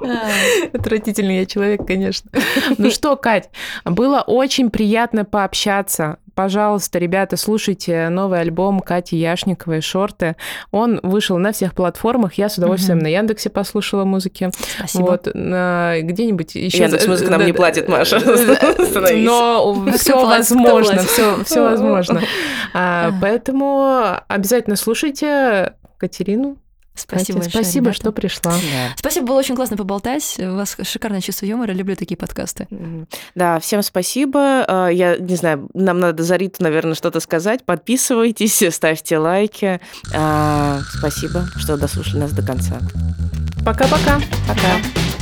Отвратительный я человек, конечно. Ну что, Кать, было очень приятно пообщаться. пожалуйста, ребята, слушайте новый альбом Кати Яшниковой «Шорты». Он вышел на всех платформах. Я с удовольствием угу. на Яндексе послушала музыки. Спасибо. Вот, где-нибудь еще... Яндекс музыка нам не платит, Маша. Но все возможно, все, все возможно. А, поэтому обязательно слушайте Катерину. Спасибо Катя, большое, Спасибо, ребята. что пришла. Да. Спасибо, было очень классно поболтать. У вас шикарное чувство юмора, люблю такие подкасты. Да, всем спасибо. А, я не знаю, нам надо за Риту, наверное, что-то сказать. Подписывайтесь, ставьте лайки. А, спасибо, что дослушали нас до конца. Пока-пока. Пока. -пока. Пока.